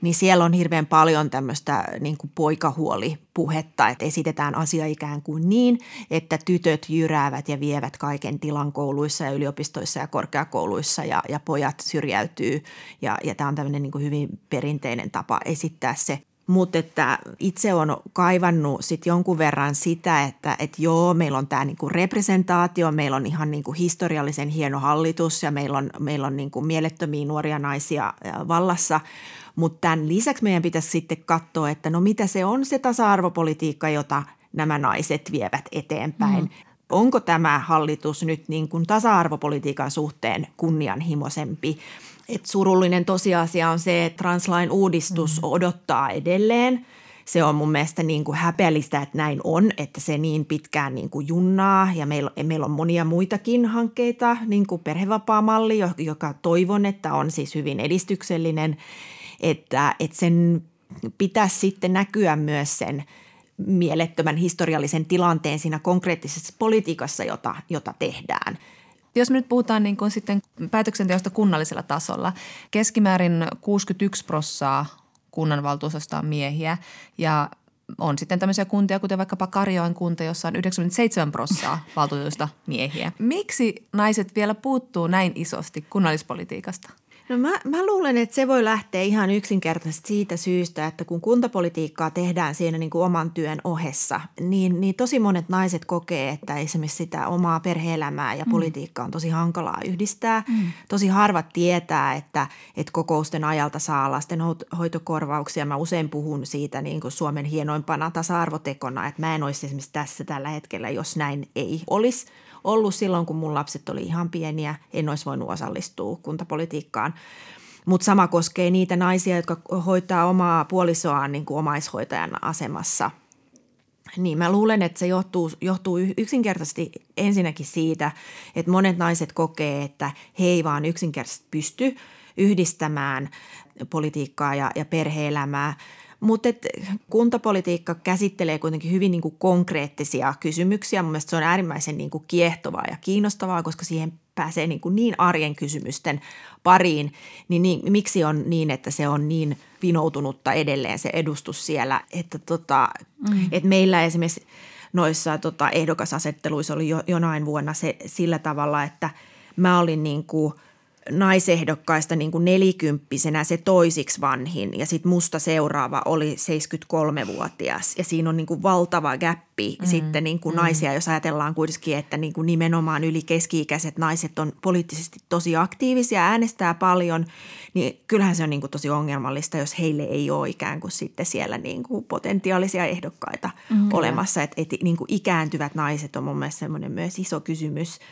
niin siellä on hirveän paljon tämmöistä niin kuin poikahuolipuhetta, että esitetään asia ikään kuin niin, että tytöt jyräävät ja vievät kaiken tilan kouluissa ja yliopistoissa ja korkeakouluissa ja, ja pojat syrjäytyy. Ja, ja tämä on tämmöinen niin kuin hyvin perinteinen tapa esittää se – mutta että itse on kaivannut sit jonkun verran sitä, että et joo, meillä on tämä niinku representaatio, meillä on ihan niinku historiallisen hieno hallitus ja meillä on, meillä on niinku mielettömiä nuoria naisia vallassa. Mutta tämän lisäksi meidän pitäisi sitten katsoa, että no mitä se on se tasa-arvopolitiikka, jota nämä naiset vievät eteenpäin. Mm. Onko tämä hallitus nyt niin kuin tasa-arvopolitiikan suhteen kunnianhimoisempi? Et surullinen tosiasia on se, että translain uudistus mm-hmm. odottaa edelleen. Se on mun mielestä niin kuin häpeällistä, että näin on, että se niin pitkään niin kuin junnaa ja meillä, meillä on monia muitakin hankkeita, niin kuin perhevapaamalli, joka toivon, että on siis hyvin edistyksellinen, että, että sen pitäisi sitten näkyä myös sen mielettömän historiallisen tilanteen siinä konkreettisessa politiikassa, jota, jota tehdään – jos me nyt puhutaan niin kuin sitten päätöksenteosta kunnallisella tasolla, keskimäärin 61 prossaa kunnanvaltuustosta on miehiä ja on sitten tämmöisiä kuntia, kuten vaikkapa Karjoen kunta, jossa on 97 prossaa valtuutusta miehiä. Miksi naiset vielä puuttuu näin isosti kunnallispolitiikasta? No mä, mä luulen, että se voi lähteä ihan yksinkertaisesti siitä syystä, että kun kuntapolitiikkaa tehdään siinä niin kuin oman työn ohessa, niin, niin tosi monet naiset kokee, että esimerkiksi sitä omaa perheelämää ja mm. politiikkaa on tosi hankalaa yhdistää. Mm. Tosi harvat tietää, että, että kokousten ajalta saa lasten hoitokorvauksia. Mä usein puhun siitä niin kuin Suomen hienoimpana tasa-arvotekona, että mä en olisi esimerkiksi tässä tällä hetkellä, jos näin ei olisi – ollut silloin, kun mun lapset oli ihan pieniä. En olisi voinut osallistua kuntapolitiikkaan. Mutta sama koskee niitä naisia, jotka hoitaa omaa puolisoaan niin kuin omaishoitajan asemassa. Niin mä luulen, että se johtuu, johtuu yksinkertaisesti ensinnäkin siitä, että monet naiset kokee, että he ei vaan yksinkertaisesti pysty yhdistämään politiikkaa ja, ja perheelämää – mutta kuntapolitiikka käsittelee kuitenkin hyvin niin kuin konkreettisia kysymyksiä. Mun se on äärimmäisen niin kuin kiehtovaa ja kiinnostavaa, koska siihen pääsee niin, kuin niin arjen kysymysten pariin. Niin, niin miksi on niin, että se on niin vinoutunutta edelleen se edustus siellä, että tota, mm. et meillä esimerkiksi noissa tota, ehdokasasetteluissa oli jo, jonain vuonna se sillä tavalla, että mä olin niin kuin – naisehdokkaista niin kuin nelikymppisenä se toisiksi vanhin. Ja sitten musta seuraava oli 73-vuotias ja siinä on niin kuin valtava gäppi. Mm, sitten niin kuin mm. naisia, jos ajatellaan kuitenkin, että niin kuin nimenomaan yli keski-ikäiset naiset on poliittisesti tosi aktiivisia, äänestää paljon, niin kyllähän se on niin kuin tosi ongelmallista, jos heille ei ole ikään kuin sitten siellä niin kuin potentiaalisia ehdokkaita mm, olemassa, että et, niin kuin ikääntyvät naiset on mun mielestä semmoinen myös iso kysymys –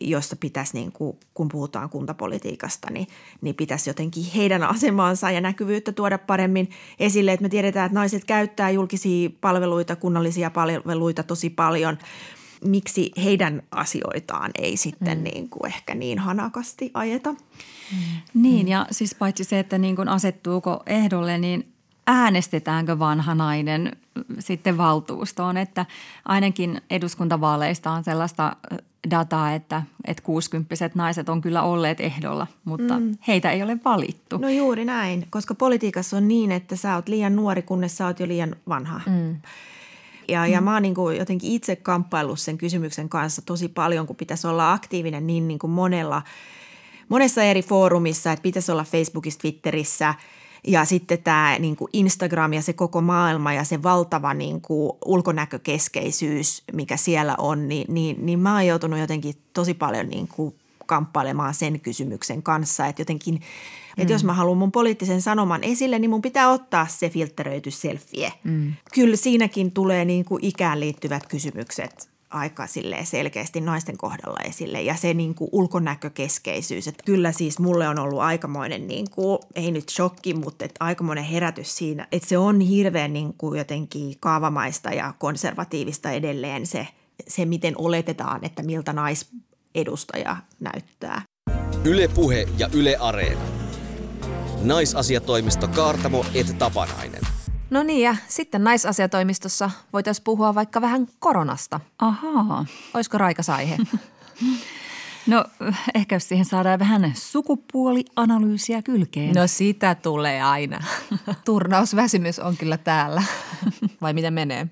josta pitäisi, niin kuin, kun puhutaan kuntapolitiikasta, niin, niin pitäisi jotenkin heidän asemaansa ja näkyvyyttä tuoda paremmin esille. Että me tiedetään, että naiset käyttää julkisia palveluita, kunnallisia palveluita tosi paljon. Miksi heidän asioitaan ei sitten mm. niin kuin ehkä niin hanakasti ajeta? Mm. Niin ja siis paitsi se, että niin kuin asettuuko ehdolle, niin äänestetäänkö vanha nainen sitten valtuustoon, että ainakin eduskuntavaaleista on sellaista dataa, että, että 60 naiset on kyllä olleet ehdolla, mutta mm. heitä ei ole valittu. No juuri näin, koska politiikassa on niin, että sä oot liian nuori, kunnes sä oot jo liian vanha. Mm. Ja, ja mm. mä oon niin kuin jotenkin itse kamppaillut sen kysymyksen kanssa tosi paljon, kun pitäisi olla aktiivinen niin, niin kuin monella, monessa eri foorumissa, että pitäisi olla Facebookissa, Twitterissä – ja sitten tämä niin kuin Instagram ja se koko maailma ja se valtava niin kuin ulkonäkökeskeisyys, mikä siellä on, niin, niin, niin mä oon joutunut jotenkin tosi paljon niin kuin kamppailemaan sen kysymyksen kanssa, että jotenkin, mm. että jos mä haluan mun poliittisen sanoman esille, niin mun pitää ottaa se filtteröity selfie. Mm. Kyllä siinäkin tulee niin kuin ikään liittyvät kysymykset aika selkeästi naisten kohdalla esille ja se niin kuin ulkonäkökeskeisyys. Että kyllä siis mulle on ollut aikamoinen, niin kuin, ei nyt shokki, mutta että aikamoinen herätys siinä, että se on hirveän niin kuin jotenkin kaavamaista ja konservatiivista edelleen se, se, miten oletetaan, että miltä naisedustaja näyttää. Ylepuhe ja Yle Areena. Naisasiatoimisto Kaartamo et Tapanainen. No niin, ja sitten naisasiatoimistossa voitaisiin puhua vaikka vähän koronasta. Ahaa. Olisiko raikas aihe? No ehkä jos siihen saadaan vähän sukupuolianalyysiä kylkeen. No sitä tulee aina. Turnausväsymys on kyllä täällä. Vai miten menee?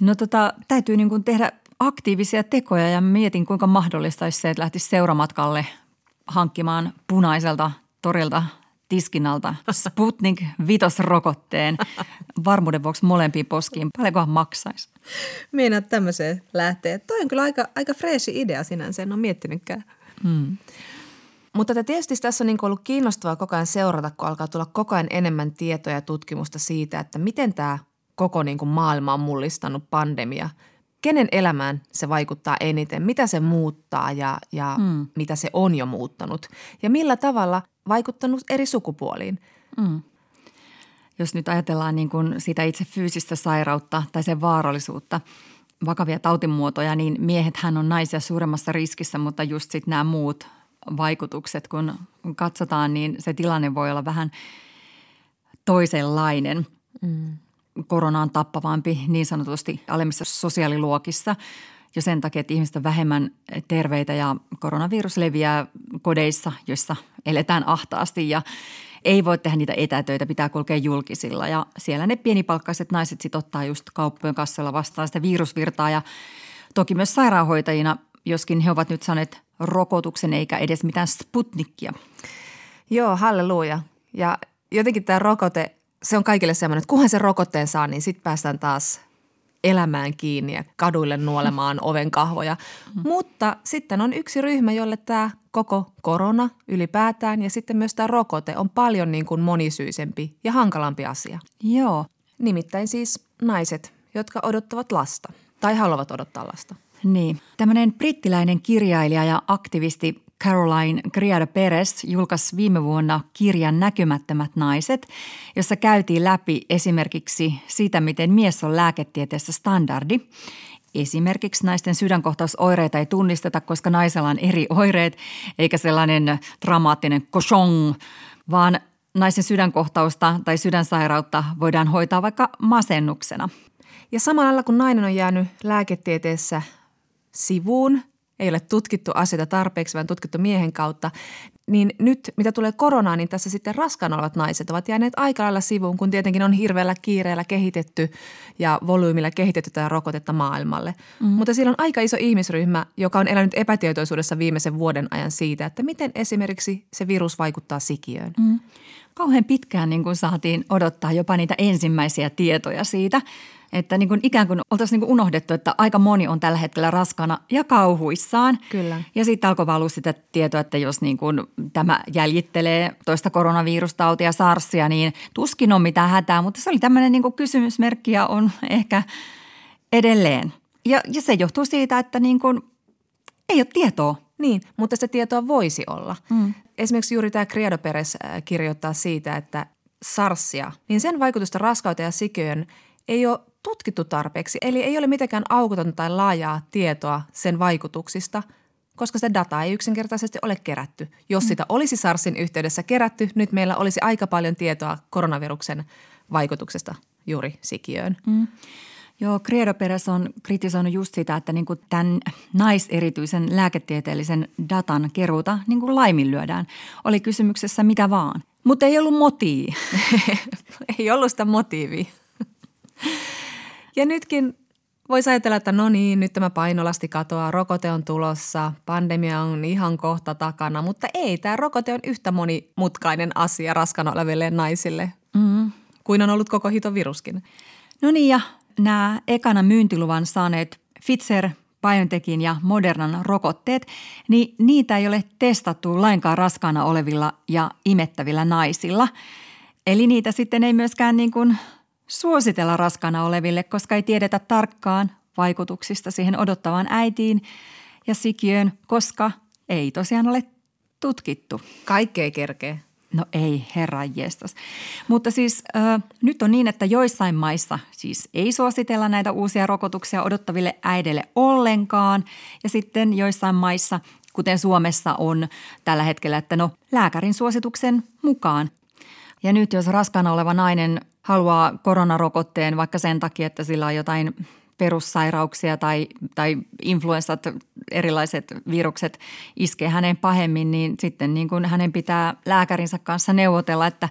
No tota, täytyy niin kuin tehdä aktiivisia tekoja ja mietin kuinka mahdollista olisi se, että lähtisi seuramatkalle hankkimaan punaiselta torilta tiskinalta Sputnik vitosrokotteen varmuuden vuoksi molempiin poskiin. Paljonkohan maksaisi? Meinaat tämmöiseen lähtee. Toi on kyllä aika, aika freesi idea sinänsä, en ole miettinytkään. Hmm. Mutta tietysti tässä on niin ollut kiinnostavaa koko ajan seurata, kun alkaa tulla koko ajan enemmän tietoja ja tutkimusta siitä, että miten tämä koko niin kuin maailma on mullistanut pandemia. Kenen elämään se vaikuttaa eniten, mitä se muuttaa ja, ja hmm. mitä se on jo muuttanut. Ja millä tavalla – vaikuttanut eri sukupuoliin. Mm. Jos nyt ajatellaan niin kuin sitä itse fyysistä sairautta tai sen vaarallisuutta, vakavia tautimuotoja, niin miehethän on naisia suuremmassa riskissä, mutta just sitten nämä muut vaikutukset, kun katsotaan, niin se tilanne voi olla vähän toisenlainen. Mm. Korona on tappavampi niin sanotusti alemmissa sosiaaliluokissa – jo sen takia, että ihmiset on vähemmän terveitä ja koronavirus leviää kodeissa, joissa eletään ahtaasti ja ei voi tehdä niitä etätöitä, pitää kulkea julkisilla ja siellä ne pienipalkkaiset naiset sitten ottaa just kauppojen kassalla vastaan sitä virusvirtaa ja toki myös sairaanhoitajina, joskin he ovat nyt saaneet rokotuksen eikä edes mitään Sputnikkia. Joo, halleluja. Ja jotenkin tämä rokote, se on kaikille semmoinen, että kunhan se rokotteen saa, niin sitten päästään taas elämään kiinni ja kaduille nuolemaan oven kahvoja. Mm. Mutta sitten on yksi ryhmä, jolle tämä koko korona ylipäätään ja sitten myös tämä rokote on paljon niin kuin monisyisempi ja hankalampi asia. Joo. Nimittäin siis naiset, jotka odottavat lasta tai haluavat odottaa lasta. Niin. Tämmöinen brittiläinen kirjailija ja aktivisti Caroline Criado Perez julkaisi viime vuonna kirjan Näkymättömät naiset, jossa käytiin läpi esimerkiksi sitä, miten mies on lääketieteessä standardi. Esimerkiksi naisten sydänkohtausoireita ei tunnisteta, koska naisella on eri oireet, eikä sellainen dramaattinen koshong, vaan naisen sydänkohtausta tai sydänsairautta voidaan hoitaa vaikka masennuksena. Ja samalla kun nainen on jäänyt lääketieteessä sivuun – ei ole tutkittu asioita tarpeeksi, vaan tutkittu miehen kautta, niin nyt mitä tulee koronaan, niin tässä sitten raskaana olevat naiset ovat jääneet aika lailla sivuun, kun tietenkin on hirveällä kiireellä kehitetty ja volyymilla kehitetty tätä rokotetta maailmalle. Mm. Mutta siellä on aika iso ihmisryhmä, joka on elänyt epätietoisuudessa viimeisen vuoden ajan siitä, että miten esimerkiksi se virus vaikuttaa sikiöön. Mm. Kauhean pitkään niin kuin saatiin odottaa jopa niitä ensimmäisiä tietoja siitä – että niin kuin ikään kuin oltaisiin niin kuin unohdettu, että aika moni on tällä hetkellä raskana ja kauhuissaan. Kyllä. Ja sitten alkoi valua sitä tietoa, että jos niin kuin tämä jäljittelee toista koronavirustautia, SARSia, niin tuskin on mitään hätää. Mutta se oli tämmöinen niin kuin kysymysmerkki ja on ehkä edelleen. Ja, ja se johtuu siitä, että niin kuin ei ole tietoa. Niin, mutta se tietoa voisi olla. Mm. Esimerkiksi juuri tämä Criado Perez äh, kirjoittaa siitä, että SARSia, niin sen vaikutusta raskauteen ja sikiön ei ole tutkittu tarpeeksi, eli ei ole mitenkään aukotonta tai laajaa tietoa sen vaikutuksista, koska sitä dataa ei yksinkertaisesti ole kerätty. Jos mm. sitä olisi SARSin yhteydessä kerätty, nyt meillä olisi aika paljon tietoa koronaviruksen vaikutuksesta juuri sikiöön. Mm. Joo, Credo Perez on kritisoinut just sitä, että niin kuin tämän naiserityisen lääketieteellisen datan keruuta niin kuin laiminlyödään. Oli kysymyksessä mitä vaan, mutta ei ollut motiivi. ei ollut sitä motiivia. ja nytkin voisi ajatella, että no niin, nyt tämä painolasti katoaa, rokote on tulossa, pandemia on ihan kohta takana, mutta ei, tämä rokote on yhtä monimutkainen asia raskana oleville naisille mm. kuin on ollut koko hitoviruskin. No niin, ja nämä ekana myyntiluvan saaneet Pfizer, BioNTechin ja Modernan rokotteet, niin niitä ei ole testattu lainkaan raskaana olevilla ja imettävillä naisilla. Eli niitä sitten ei myöskään niin kuin suositella raskaana oleville, koska ei tiedetä tarkkaan vaikutuksista siihen odottavaan äitiin ja sikiöön, koska ei tosiaan ole tutkittu. Kaikkea kerkee. No ei, herra jestas. Mutta siis äh, nyt on niin, että joissain maissa siis ei suositella näitä uusia rokotuksia odottaville äidille ollenkaan. Ja sitten joissain maissa, kuten Suomessa on tällä hetkellä, että no lääkärin suosituksen mukaan. Ja nyt jos raskaana oleva nainen haluaa koronarokotteen vaikka sen takia, että sillä on jotain perussairauksia tai, tai influenssat, erilaiset virukset iskee hänen pahemmin, niin sitten niin kuin hänen pitää lääkärinsä kanssa neuvotella, että,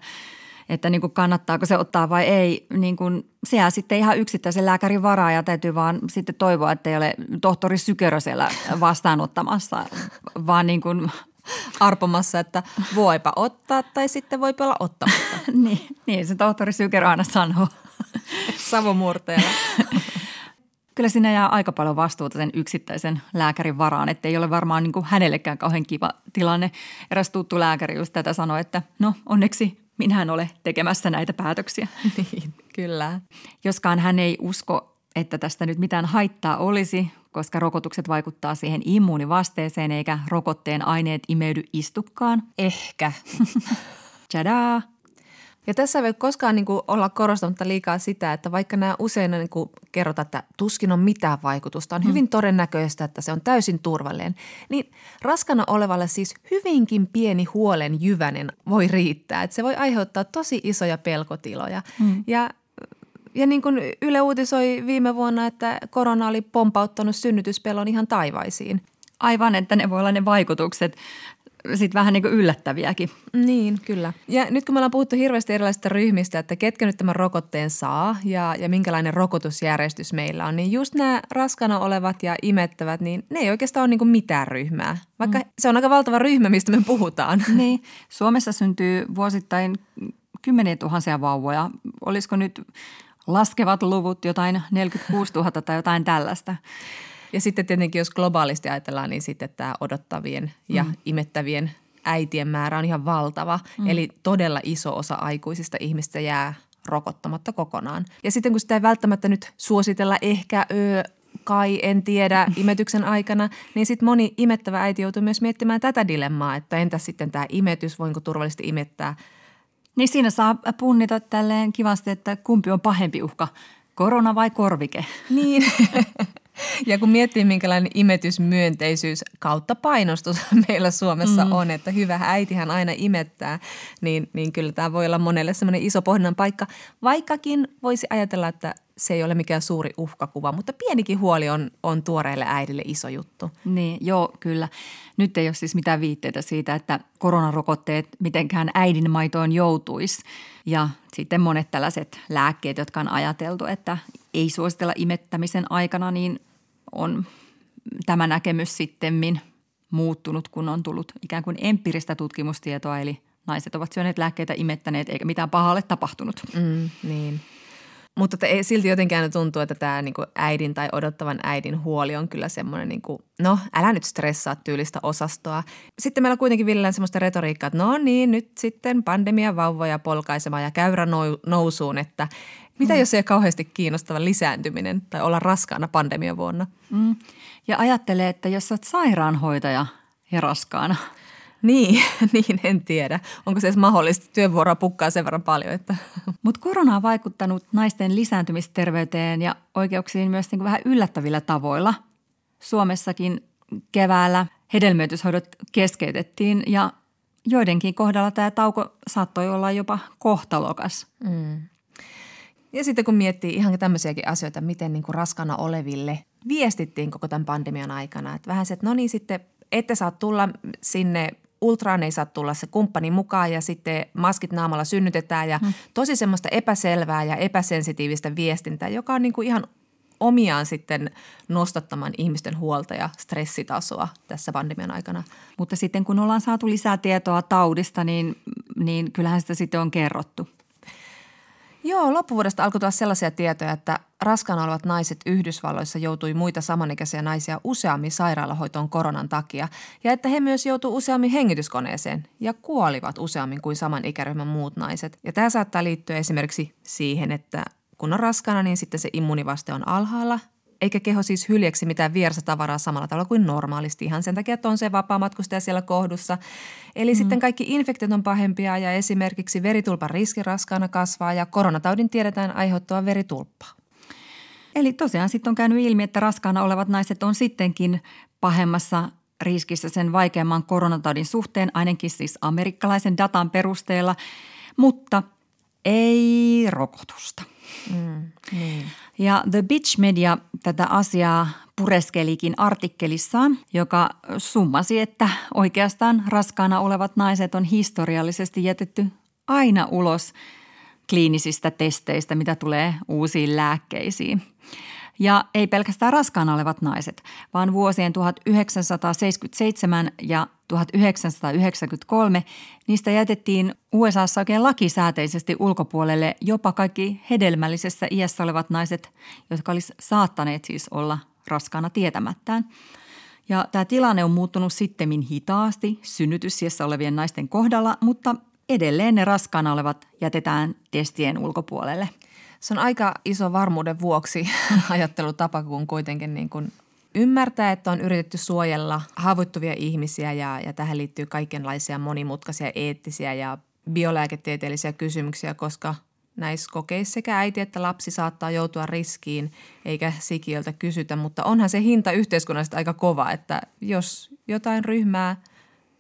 että niin kuin kannattaako se ottaa vai ei. Niin kuin, se jää sitten ihan yksittäisen lääkärin varaa ja täytyy vaan sitten toivoa, että ei ole tohtori Sykerö siellä vastaanottamassa, vaan niin kuin arpomassa, että voipa ottaa tai sitten voipa olla ottamatta. niin, niin, se tohtori Sykerö aina sanoo. Savomurteella kyllä siinä jää aika paljon vastuuta sen yksittäisen lääkärin varaan, että ei ole varmaan niin kuin hänellekään kauhean kiva tilanne. Eräs tuttu lääkäri just tätä sanoi, että no onneksi minä en ole tekemässä näitä päätöksiä. Niin, kyllä. Joskaan hän ei usko, että tästä nyt mitään haittaa olisi, koska rokotukset vaikuttaa siihen immuunivasteeseen eikä rokotteen aineet imeydy istukkaan. Ehkä. Tjadaa! Ja tässä ei voi koskaan niin kuin olla korostamatta liikaa sitä, että vaikka nämä usein niin kuin kerrotaan, että tuskin on mitään vaikutusta, on mm. hyvin todennäköistä, että se on täysin turvallinen, niin raskana olevalle siis hyvinkin pieni huolen jyvänen voi riittää. Että se voi aiheuttaa tosi isoja pelkotiloja. Mm. Ja ja niin kuin Yle uutisoi viime vuonna, että korona oli pompauttanut synnytyspelon ihan taivaisiin. Aivan, että ne voi olla ne vaikutukset sitten vähän niin kuin yllättäviäkin. Niin, kyllä. Ja nyt kun me ollaan puhuttu hirveästi erilaisista ryhmistä, että ketkä nyt tämän rokotteen saa ja, ja minkälainen rokotusjärjestys meillä on, niin just nämä raskana olevat ja imettävät, niin ne ei oikeastaan ole niin kuin mitään ryhmää. Vaikka mm. se on aika valtava ryhmä, mistä me puhutaan. Niin. Suomessa syntyy vuosittain kymmeniä tuhansia vauvoja. Olisiko nyt laskevat luvut jotain 46 000 tai jotain tällaista? Ja sitten tietenkin, jos globaalisti ajatellaan, niin sitten tämä odottavien ja mm. imettävien äitien määrä on ihan valtava. Mm. Eli todella iso osa aikuisista ihmistä jää rokottamatta kokonaan. Ja sitten kun sitä ei välttämättä nyt suositella ehkä öö, kai, en tiedä, imetyksen aikana, niin sitten moni imettävä äiti joutuu myös miettimään tätä dilemmaa, että entäs sitten tämä imetys, voinko turvallisesti imettää. Niin siinä saa punnita tälleen kivasti, että kumpi on pahempi uhka, korona vai korvike. Niin, Ja kun miettii, minkälainen imetysmyönteisyys kautta painostus meillä Suomessa mm. on, että hyvä äitihän aina imettää, niin, niin kyllä tämä voi olla monelle semmoinen iso pohdinnan paikka. Vaikkakin voisi ajatella, että se ei ole mikään suuri uhkakuva, mutta pienikin huoli on, on tuoreelle äidille iso juttu. Niin, joo, kyllä. Nyt ei ole siis mitään viitteitä siitä, että koronarokotteet mitenkään äidin maitoon joutuisi. Ja sitten monet tällaiset lääkkeet, jotka on ajateltu, että ei suositella imettämisen aikana, niin on tämä näkemys sittemmin muuttunut, kun on tullut ikään kuin empiiristä tutkimustietoa, eli naiset ovat syöneet lääkkeitä imettäneet eikä mitään pahaa ole tapahtunut. Mm, niin. Mutta te, silti jotenkin tuntuu, että tämä niin kuin äidin tai odottavan äidin huoli on kyllä semmoinen, niin kuin, no älä nyt stressaa tyylistä osastoa. Sitten meillä kuitenkin viljellään semmoista retoriikkaa, että no niin, nyt sitten pandemia vauvoja polkaisemaan ja käyrä nousuun, että mitä mm. jos ei ole kauheasti kiinnostava lisääntyminen tai olla raskaana pandemian vuonna? Mm. Ja ajattelee, että jos olet sairaanhoitaja ja raskaana – niin, niin, en tiedä. Onko se edes mahdollista? Työvuoroa pukkaa sen verran paljon. Että. Mutta korona on vaikuttanut naisten lisääntymisterveyteen ja oikeuksiin myös niin kuin vähän yllättävillä tavoilla. Suomessakin keväällä hedelmöityshoidot keskeytettiin ja joidenkin kohdalla tämä tauko saattoi olla jopa kohtalokas. Mm. Ja sitten kun miettii ihan tämmöisiäkin asioita, miten niin kuin raskana oleville viestittiin koko tämän pandemian aikana. Että vähän se, että no niin sitten ette saa tulla sinne ultraan ei saa tulla se kumppani mukaan ja sitten maskit naamalla synnytetään ja hmm. tosi semmoista epäselvää ja epäsensitiivistä viestintää, joka on niin kuin ihan omiaan sitten nostattamaan ihmisten huolta ja stressitasoa tässä pandemian aikana. Mutta sitten kun ollaan saatu lisää tietoa taudista, niin, niin kyllähän sitä sitten on kerrottu. Joo, loppuvuodesta alkoi tulla sellaisia tietoja, että raskaana olevat naiset Yhdysvalloissa joutui muita samanikäisiä naisia useammin sairaalahoitoon koronan takia ja että he myös joutuivat useammin hengityskoneeseen ja kuolivat useammin kuin saman ikäryhmän muut naiset. Ja tämä saattaa liittyä esimerkiksi siihen, että kun on raskana, niin sitten se immunivaste on alhaalla eikä keho siis hyljeksi mitään vierasta tavaraa samalla tavalla kuin normaalisti ihan sen takia, että on se vapaamatkustaja siellä kohdussa. Eli mm. sitten kaikki infektiot on pahempia ja esimerkiksi veritulpan riski raskaana kasvaa ja koronataudin tiedetään aiheuttava veritulppaa. Eli tosiaan sitten on käynyt ilmi, että raskaana olevat naiset on sittenkin pahemmassa riskissä sen vaikeamman koronataudin suhteen, ainakin siis amerikkalaisen datan perusteella, mutta ei rokotusta. Mm, niin. Ja The Bitch Media tätä asiaa pureskelikin artikkelissaan, joka summasi, että oikeastaan raskaana olevat naiset on historiallisesti jätetty aina ulos kliinisistä testeistä, mitä tulee uusiin lääkkeisiin. Ja ei pelkästään raskaana olevat naiset, vaan vuosien 1977 ja 1993 niistä jätettiin USAssa oikein lakisääteisesti ulkopuolelle jopa kaikki hedelmällisessä iässä olevat naiset, jotka olisi saattaneet siis olla raskaana tietämättään. Ja tämä tilanne on muuttunut sittemmin hitaasti synnytyssiessä olevien naisten kohdalla, mutta edelleen ne raskaana olevat jätetään testien ulkopuolelle – se on aika iso varmuuden vuoksi ajattelutapa, kun kuitenkin niin kuin ymmärtää, että on yritetty suojella haavoittuvia ihmisiä ja, ja tähän liittyy kaikenlaisia monimutkaisia eettisiä ja biolääketieteellisiä kysymyksiä, koska näissä kokeissa sekä äiti että lapsi saattaa joutua riskiin, eikä sikiöltä kysytä, mutta onhan se hinta yhteiskunnallisesti aika kova, että jos jotain ryhmää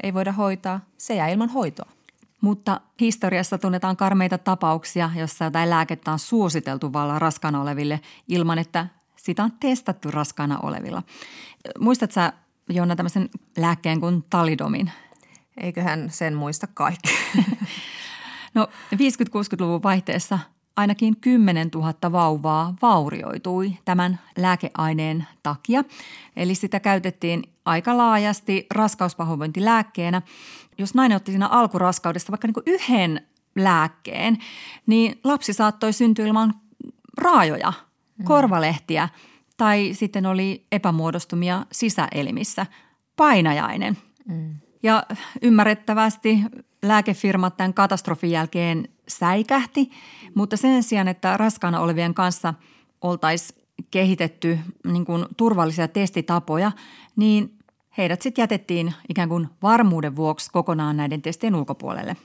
ei voida hoitaa, se jää ilman hoitoa. Mutta historiassa tunnetaan karmeita tapauksia, jossa jotain lääkettä on suositeltu vallan raskaana oleville ilman, että sitä on testattu raskaana olevilla. Muistatko sä, Jonna, tämmöisen lääkkeen kuin talidomin? Eiköhän sen muista kaikki. no 50-60-luvun vaihteessa ainakin 10 000 vauvaa vaurioitui tämän lääkeaineen takia. Eli sitä käytettiin aika laajasti raskauspahoinvointilääkkeenä – jos nainen otti siinä alkuraskaudesta vaikka niin yhden lääkkeen, niin lapsi saattoi syntyä ilman raajoja, mm. korvalehtiä tai sitten oli epämuodostumia sisäelimissä, painajainen. Mm. Ja ymmärrettävästi lääkefirmat tämän katastrofin jälkeen säikähti, mutta sen sijaan, että raskaana olevien kanssa oltaisiin kehitetty niin kuin turvallisia testitapoja, niin heidät sitten jätettiin ikään kuin varmuuden vuoksi kokonaan näiden testien ulkopuolelle.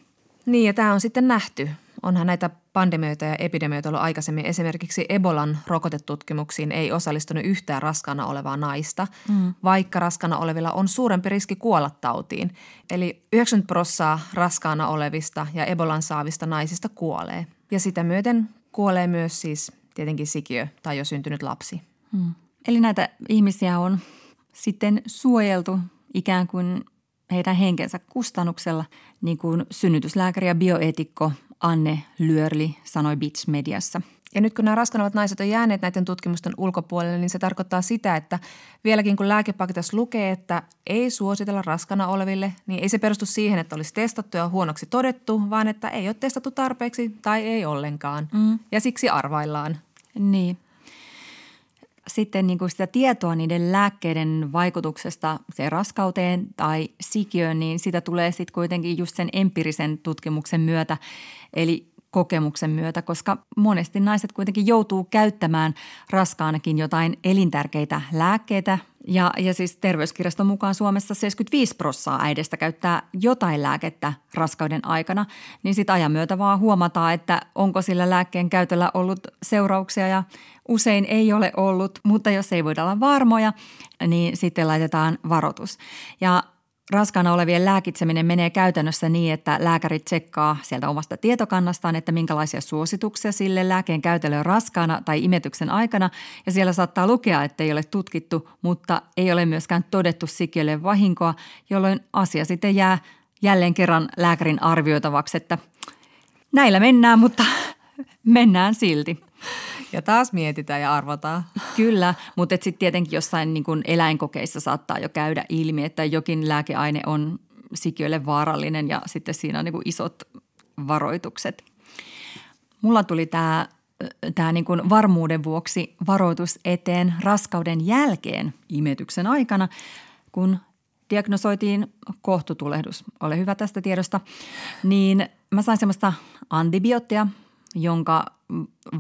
Niin ja tämä on sitten nähty. Onhan näitä pandemioita ja epidemioita ollut aikaisemmin. Esimerkiksi Ebolan rokotetutkimuksiin ei osallistunut yhtään raskaana olevaa naista, mm. vaikka raskaana olevilla on suurempi riski kuolla tautiin. Eli 90 prosenttia raskaana olevista ja Ebolan saavista naisista kuolee. Ja sitä myöten kuolee myös siis tietenkin sikiö tai jo syntynyt lapsi. Mm. Eli näitä ihmisiä on sitten suojeltu ikään kuin heidän henkensä kustannuksella, niin kuin synnytyslääkäri ja bioetikko Anne Lyörli sanoi Beach Mediassa. Ja nyt kun nämä raskanavat naiset on jääneet näiden tutkimusten ulkopuolelle, niin se tarkoittaa sitä, että vieläkin kun lääkepaketissa lukee, että ei suositella raskana oleville, niin ei se perustu siihen, että olisi testattu ja huonoksi todettu, vaan että ei ole testattu tarpeeksi tai ei ollenkaan. Mm. Ja siksi arvaillaan. Niin sitten niin kuin sitä tietoa niiden lääkkeiden vaikutuksesta se raskauteen tai sikiöön, niin sitä tulee sitten kuitenkin just sen empiirisen tutkimuksen myötä, eli kokemuksen myötä, koska monesti naiset kuitenkin joutuu käyttämään raskaanakin jotain elintärkeitä lääkkeitä. Ja, ja siis terveyskirjaston mukaan Suomessa 75 prossaa äidestä käyttää jotain lääkettä raskauden aikana, niin sitten ajan myötä vaan huomataan, että onko sillä lääkkeen käytöllä ollut seurauksia ja usein ei ole ollut, mutta jos ei voida olla varmoja, niin sitten laitetaan varoitus. Ja raskaana olevien lääkitseminen menee käytännössä niin, että lääkäri tsekkaa sieltä omasta tietokannastaan, että minkälaisia suosituksia sille lääkeen käytölle on raskaana tai imetyksen aikana. Ja siellä saattaa lukea, että ei ole tutkittu, mutta ei ole myöskään todettu sikiölle vahinkoa, jolloin asia sitten jää jälleen kerran lääkärin arvioitavaksi, että näillä mennään, mutta mennään silti. Ja taas mietitään ja arvotaan. Kyllä, mutta sitten tietenkin jossain niin kuin eläinkokeissa saattaa jo käydä ilmi, että jokin lääkeaine on sikiölle vaarallinen ja sitten siinä on niin isot varoitukset. Mulla tuli tämä tämä niin varmuuden vuoksi varoitus eteen raskauden jälkeen imetyksen aikana, kun diagnosoitiin kohtutulehdus. Ole hyvä tästä tiedosta. Niin mä sain semmoista antibioottia, jonka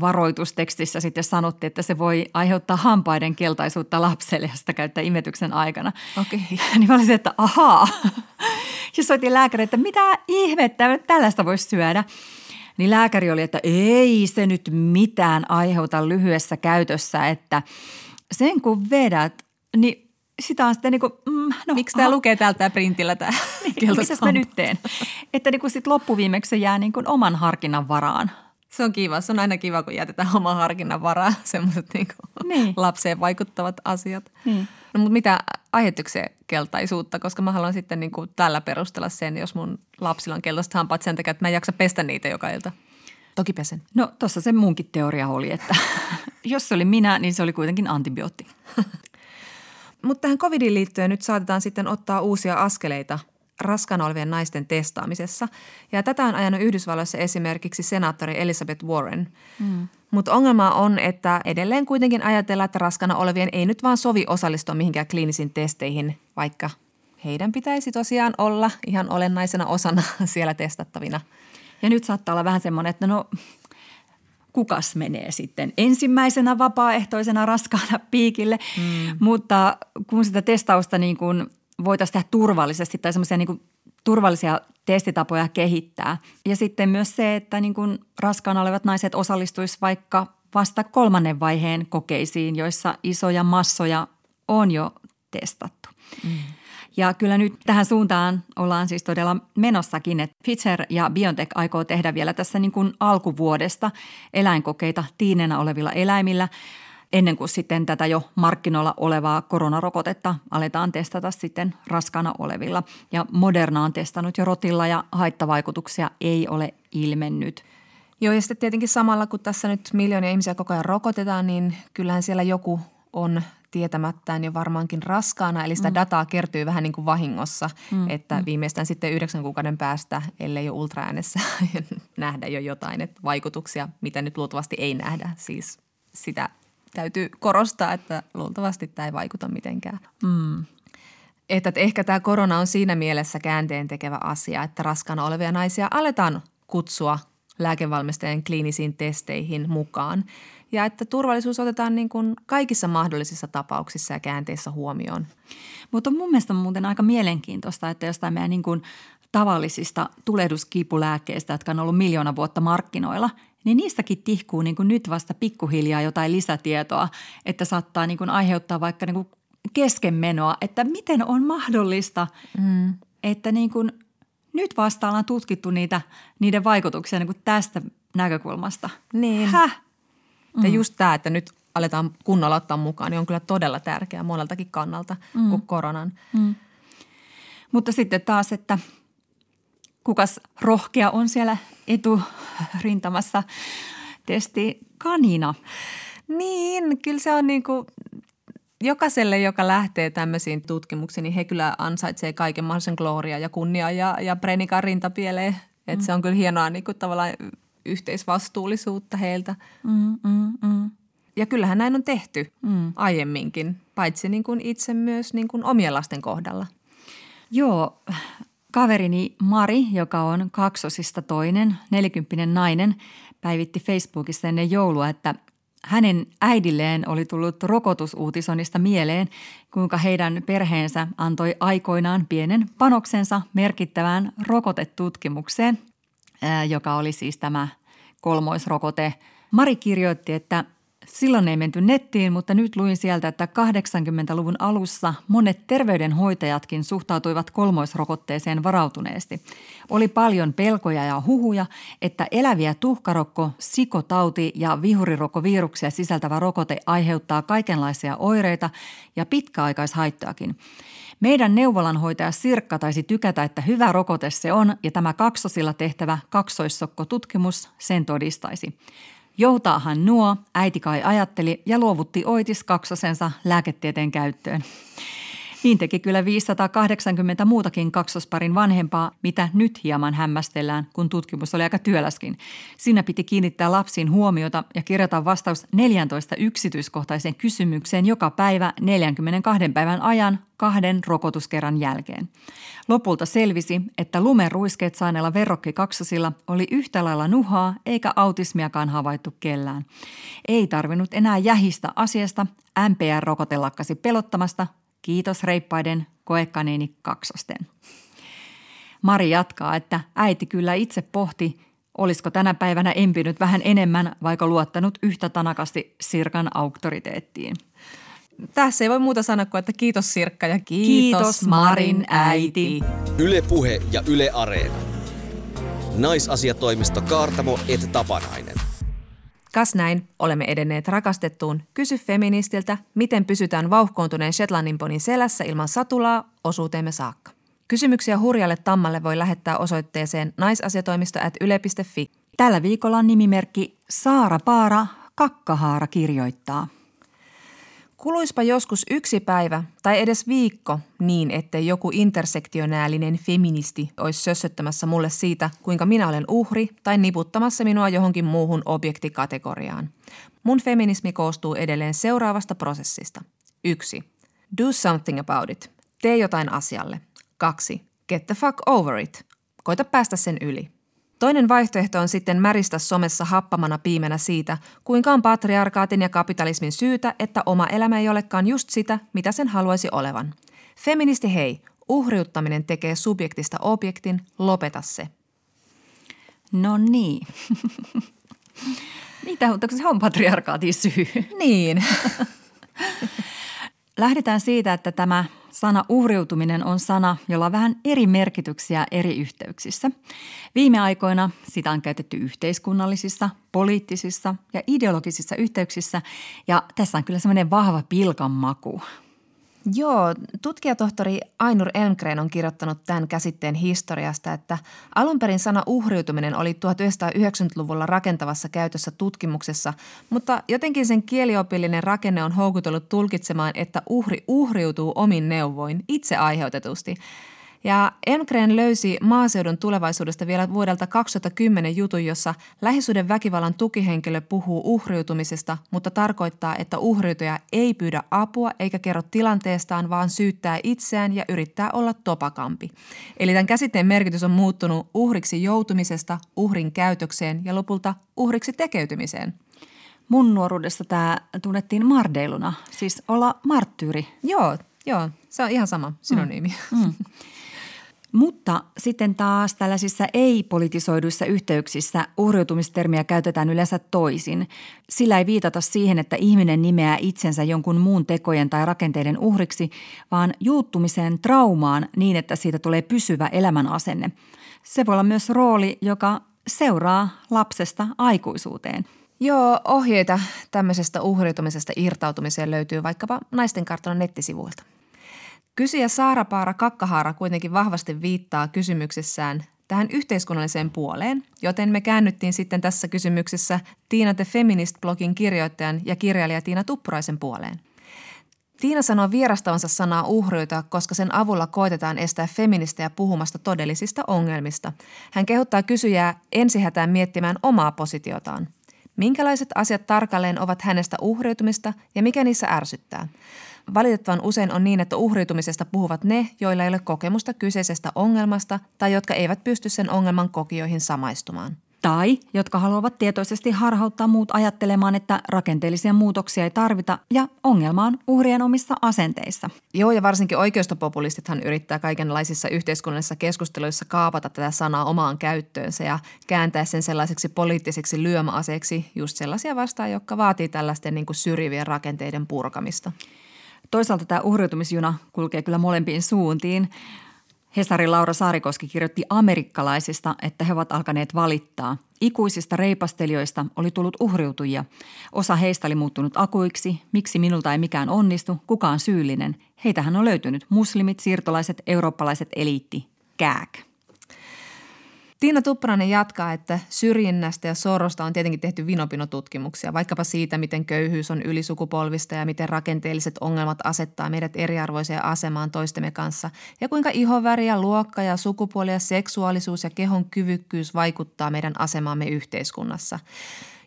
varoitustekstissä sitten sanottiin, että se voi aiheuttaa hampaiden keltaisuutta lapselle, jos sitä käyttää imetyksen aikana. Okei. Okay. Niin mä olisin, että ahaa. Ja soitin lääkäri, että mitä ihmettä, tällaista voisi syödä. Niin lääkäri oli, että ei se nyt mitään aiheuta lyhyessä käytössä, että sen kun vedät, niin sitä on sitten niin kuin, mm, no, Miksi tämä lukee täältä printillä tämä niin, Mitä mä nyt teen? Että niin kuin sit loppuviimeksi se jää niin kuin oman harkinnan varaan. Se on kiva. Se on aina kiva, kun jätetään oma harkinnan varaa semmoiset niin niin. lapseen vaikuttavat asiat. Niin. No mutta mitä aiheuttiinko keltaisuutta? Koska mä haluan sitten niin kuin tällä perustella sen, jos mun lapsilla on keltaiset hampaat sen takia, että mä en jaksa pestä niitä joka ilta. Toki pesen. No tuossa se munkin teoria oli, että jos se oli minä, niin se oli kuitenkin antibiootti. Mutta tähän covidiin liittyen nyt saatetaan sitten ottaa uusia askeleita raskaana olevien naisten testaamisessa. Ja tätä on ajanut Yhdysvalloissa esimerkiksi senaattori Elizabeth Warren. Mm. Mutta ongelma on, että edelleen kuitenkin ajatellaan, että raskana olevien ei nyt vaan sovi osallistua mihinkään kliinisiin testeihin, vaikka heidän pitäisi tosiaan olla ihan olennaisena osana siellä testattavina. Ja nyt saattaa olla vähän semmoinen, että no kukas menee sitten ensimmäisenä vapaaehtoisena raskaana piikille, mm. mutta kun sitä testausta niin kuin voitaisiin tehdä turvallisesti tai semmoisia niin turvallisia testitapoja kehittää. Ja sitten myös se, että niin kuin raskaana olevat naiset osallistuisivat vaikka vasta kolmannen vaiheen kokeisiin, joissa isoja massoja on jo testattu. Mm. Ja kyllä nyt tähän suuntaan ollaan siis todella menossakin, että Pfizer ja BioNTech aikoo tehdä vielä tässä niin kuin alkuvuodesta eläinkokeita tiinenä olevilla eläimillä – ennen kuin sitten tätä jo markkinoilla olevaa koronarokotetta aletaan testata sitten raskana olevilla. Ja Moderna on testannut jo rotilla ja haittavaikutuksia ei ole ilmennyt. Joo ja sitten tietenkin samalla kun tässä nyt miljoonia ihmisiä koko ajan rokotetaan, niin kyllähän siellä joku on tietämättään jo varmaankin raskaana, eli sitä mm. dataa kertyy vähän niin kuin vahingossa, mm. että mm. viimeistään sitten yhdeksän kuukauden päästä, ellei jo ultraäänessä nähdä jo jotain että vaikutuksia, mitä nyt luultavasti ei nähdä, siis sitä täytyy korostaa, että luultavasti tämä ei vaikuta mitenkään. Mm. Että, että ehkä tämä korona on siinä mielessä käänteen tekevä asia, että raskaana olevia naisia aletaan kutsua lääkevalmistajien kliinisiin testeihin mukaan. Ja että turvallisuus otetaan niin kuin kaikissa mahdollisissa tapauksissa ja käänteissä huomioon. Mutta mun mielestä on muuten aika mielenkiintoista, että jostain meidän niin kuin tavallisista tulehduskipulääkkeistä, jotka on ollut miljoona vuotta markkinoilla – niin niistäkin tihkuu niin kuin nyt vasta pikkuhiljaa jotain lisätietoa, että saattaa niin kuin aiheuttaa vaikka niin kuin keskenmenoa, että miten on mahdollista, mm. että niin kuin nyt vasta ollaan tutkittu niitä, niiden vaikutuksia niin kuin tästä näkökulmasta. Niin. Häh? Mm. Ja just tämä, että nyt aletaan kunnolla ottaa mukaan, niin on kyllä todella tärkeää moneltakin kannalta mm. kuin koronan. Mm. Mutta sitten taas, että – kukas rohkea on siellä eturintamassa testi kanina. Niin, kyllä se on niin kuin jokaiselle, joka lähtee tämmöisiin tutkimuksiin, niin he kyllä ansaitsee kaiken mahdollisen gloria ja kunnia ja, ja prenikan rintapieleen. Että mm. se on kyllä hienoa niin kuin tavallaan yhteisvastuullisuutta heiltä. Mm, mm, mm. Ja kyllähän näin on tehty mm. aiemminkin, paitsi niin kuin itse myös niin kuin omien lasten kohdalla. Joo, Kaverini Mari, joka on kaksosista toinen, nelikymppinen nainen, päivitti Facebookissa ennen joulua, että hänen äidilleen oli tullut rokotusuutisonista mieleen, kuinka heidän perheensä antoi aikoinaan pienen panoksensa merkittävään rokotetutkimukseen, joka oli siis tämä kolmoisrokote. Mari kirjoitti, että Silloin ei menty nettiin, mutta nyt luin sieltä, että 80-luvun alussa monet terveydenhoitajatkin suhtautuivat kolmoisrokotteeseen varautuneesti. Oli paljon pelkoja ja huhuja, että eläviä tuhkarokko, sikotauti ja vihurirokoviruksia sisältävä rokote aiheuttaa kaikenlaisia oireita ja pitkäaikaishaittoakin. Meidän neuvolanhoitaja Sirkka taisi tykätä, että hyvä rokote se on ja tämä kaksosilla tehtävä kaksoissokkotutkimus sen todistaisi. Joutaahan nuo, äiti kai ajatteli ja luovutti Oitis kaksosensa lääketieteen käyttöön. Niin teki kyllä 580 muutakin kaksosparin vanhempaa, mitä nyt hieman hämmästellään, kun tutkimus oli aika työläskin. Siinä piti kiinnittää lapsiin huomiota ja kirjata vastaus 14 yksityiskohtaiseen kysymykseen joka päivä 42 päivän ajan kahden rokotuskerran jälkeen. Lopulta selvisi, että lumeruiskeet saaneella verrokki kaksosilla oli yhtä lailla nuhaa eikä autismiakaan havaittu kellään. Ei tarvinnut enää jähistä asiasta, MPR-rokote lakkasi pelottamasta, Kiitos reippaiden koekaniini kaksosten. Mari jatkaa, että äiti kyllä itse pohti, olisiko tänä päivänä empinyt vähän enemmän, vaikka luottanut yhtä tanakasti Sirkan auktoriteettiin. Tässä ei voi muuta sanoa kuin, että kiitos Sirkka ja kiitos, kiitos Marin äiti. Yle Puhe ja Yle Areena. Naisasiatoimisto Kaartamo et Tapanainen. Kas näin, olemme edenneet rakastettuun Kysy feministiltä, miten pysytään vauhkoontuneen Shetlandin ponin selässä ilman satulaa osuuteemme saakka. Kysymyksiä hurjalle tammalle voi lähettää osoitteeseen naisasiatoimisto at yle.fi. Tällä viikolla on nimimerkki Saara Paara Kakkahaara kirjoittaa – Kuluispa joskus yksi päivä tai edes viikko niin, ettei joku intersektionäälinen feministi olisi sössöttämässä mulle siitä, kuinka minä olen uhri tai niputtamassa minua johonkin muuhun objektikategoriaan. Mun feminismi koostuu edelleen seuraavasta prosessista. 1. Do something about it. Tee jotain asialle. 2. Get the fuck over it. Koita päästä sen yli. Toinen vaihtoehto on sitten märistä somessa happamana piimenä siitä, kuinka on patriarkaatin ja kapitalismin syytä, että oma elämä ei olekaan just sitä, mitä sen haluaisi olevan. Feministi hei, uhriuttaminen tekee subjektista objektin, lopeta se. No niin. Mitä, mutta se on patriarkaatin syy. Niin. Lähdetään siitä, että tämä Sana uhriutuminen on sana, jolla on vähän eri merkityksiä eri yhteyksissä. Viime aikoina sitä on käytetty yhteiskunnallisissa, poliittisissa ja ideologisissa yhteyksissä ja tässä on kyllä semmoinen vahva pilkan maku. Joo, tutkijatohtori Ainur Elmgren on kirjoittanut tämän käsitteen historiasta, että alun perin sana uhriutuminen oli 1990-luvulla rakentavassa käytössä tutkimuksessa, mutta jotenkin sen kieliopillinen rakenne on houkutellut tulkitsemaan, että uhri uhriutuu omin neuvoin, itse aiheutetusti – ja Emgren löysi maaseudun tulevaisuudesta vielä vuodelta 2010 jutun, jossa lähisuuden väkivallan tukihenkilö puhuu uhriutumisesta, mutta tarkoittaa, että uhriutuja ei pyydä apua eikä kerro tilanteestaan, vaan syyttää itseään ja yrittää olla topakampi. Eli tämän käsitteen merkitys on muuttunut uhriksi joutumisesta uhrin käytökseen ja lopulta uhriksi tekeytymiseen. Mun nuoruudessa tämä tunnettiin mardeiluna, siis olla marttyyri. Joo, joo, se on ihan sama synonyymi. Mm. Mm. Mutta sitten taas tällaisissa ei-politisoiduissa yhteyksissä uhriutumistermiä käytetään yleensä toisin. Sillä ei viitata siihen, että ihminen nimeää itsensä jonkun muun tekojen tai rakenteiden uhriksi, vaan juuttumiseen traumaan niin, että siitä tulee pysyvä elämän asenne. Se voi olla myös rooli, joka seuraa lapsesta aikuisuuteen. Joo, ohjeita tämmöisestä uhriutumisesta irtautumiseen löytyy vaikkapa naisten kartanon nettisivuilta. Kysyjä Saara Paara Kakkahaara kuitenkin vahvasti viittaa kysymyksessään tähän yhteiskunnalliseen puoleen, joten me käännyttiin sitten tässä kysymyksessä Tiina the Feminist-blogin kirjoittajan ja kirjailija Tiina Tuppuraisen puoleen. Tiina sanoo vierastavansa sanaa uhriuta, koska sen avulla koitetaan estää feministejä puhumasta todellisista ongelmista. Hän kehottaa kysyjää ensihätään miettimään omaa positiotaan. Minkälaiset asiat tarkalleen ovat hänestä uhriutumista ja mikä niissä ärsyttää? Valitettavan usein on niin, että uhriutumisesta puhuvat ne, joilla ei ole kokemusta kyseisestä ongelmasta tai jotka eivät pysty sen ongelman kokijoihin samaistumaan. Tai jotka haluavat tietoisesti harhauttaa muut ajattelemaan, että rakenteellisia muutoksia ei tarvita ja ongelma on uhrien omissa asenteissa. Joo, ja varsinkin oikeistopopulistithan yrittää kaikenlaisissa yhteiskunnallisissa keskusteluissa kaapata tätä sanaa omaan käyttöönsä ja kääntää sen sellaiseksi poliittiseksi lyömäaseeksi just sellaisia vastaan, jotka vaatii tällaisten niin kuin syrjivien rakenteiden purkamista. Toisaalta tämä uhriutumisjuna kulkee kyllä molempiin suuntiin. Hesarin Laura Saarikoski kirjoitti amerikkalaisista, että he ovat alkaneet valittaa. Ikuisista reipastelijoista oli tullut uhriutujia. Osa heistä oli muuttunut akuiksi. Miksi minulta ei mikään onnistu? Kuka on syyllinen? Heitähän on löytynyt muslimit, siirtolaiset, eurooppalaiset eliitti. Kääk. Tiina Tuppurainen jatkaa, että syrjinnästä ja sorosta on tietenkin tehty vinopinotutkimuksia, vaikkapa siitä, miten köyhyys on ylisukupolvista ja miten rakenteelliset ongelmat asettaa meidät eriarvoiseen asemaan toistemme kanssa ja kuinka ihoväri ja luokka ja sukupuoli ja seksuaalisuus ja kehon kyvykkyys vaikuttaa meidän asemaamme yhteiskunnassa.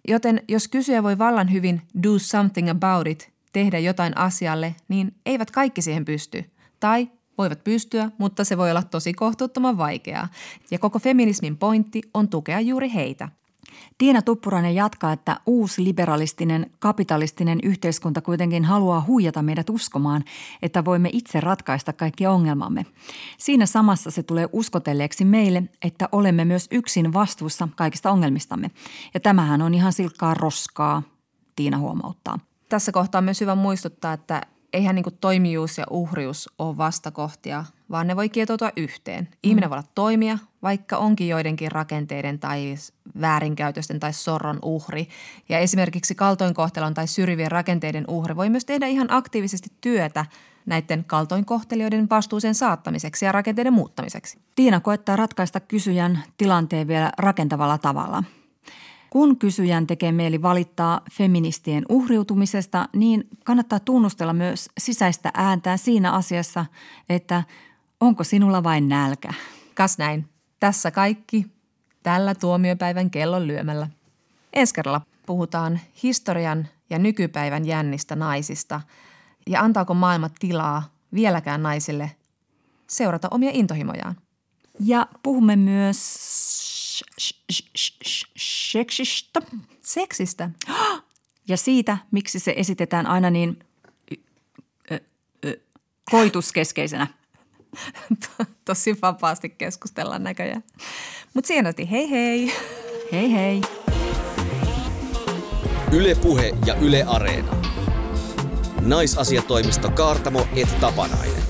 Joten jos kysyjä voi vallan hyvin do something about it, tehdä jotain asialle, niin eivät kaikki siihen pysty. Tai voivat pystyä, mutta se voi olla tosi kohtuuttoman vaikeaa. Ja koko feminismin pointti on tukea juuri heitä. Tiina Tuppurainen jatkaa, että uusi liberalistinen, kapitalistinen yhteiskunta kuitenkin haluaa huijata meidät uskomaan, että voimme itse ratkaista kaikki ongelmamme. Siinä samassa se tulee uskotelleeksi meille, että olemme myös yksin vastuussa kaikista ongelmistamme. Ja tämähän on ihan silkkaa roskaa, Tiina huomauttaa. Tässä kohtaa on myös hyvä muistuttaa, että eihän niin toimijuus ja uhrius ole vastakohtia, vaan ne voi kietoutua yhteen. Ihminen mm. voi olla toimia, vaikka onkin joidenkin rakenteiden tai väärinkäytösten tai sorron uhri. Ja esimerkiksi kaltoinkohtelon tai syrjivien rakenteiden uhri voi myös tehdä ihan aktiivisesti työtä näiden kaltoinkohtelijoiden vastuuseen saattamiseksi ja rakenteiden muuttamiseksi. Tiina koettaa ratkaista kysyjän tilanteen vielä rakentavalla tavalla – kun kysyjän tekee mieli valittaa feministien uhriutumisesta, niin kannattaa tunnustella myös sisäistä ääntää siinä asiassa, että onko sinulla vain nälkä. Kas näin. Tässä kaikki tällä tuomiopäivän kellon lyömällä. Ensi kerralla puhutaan historian ja nykypäivän jännistä naisista ja antaako maailma tilaa vieläkään naisille seurata omia intohimojaan. Ja puhumme myös seksistä. Seksistä? Ja siitä, miksi se esitetään aina niin koituskeskeisenä. Tosi vapaasti keskustellaan näköjään. Mutta sienosti, hei hei. Hei hei. Yle Puhe ja Yle Areena. Naisasiatoimisto Kaartamo et Tapanainen.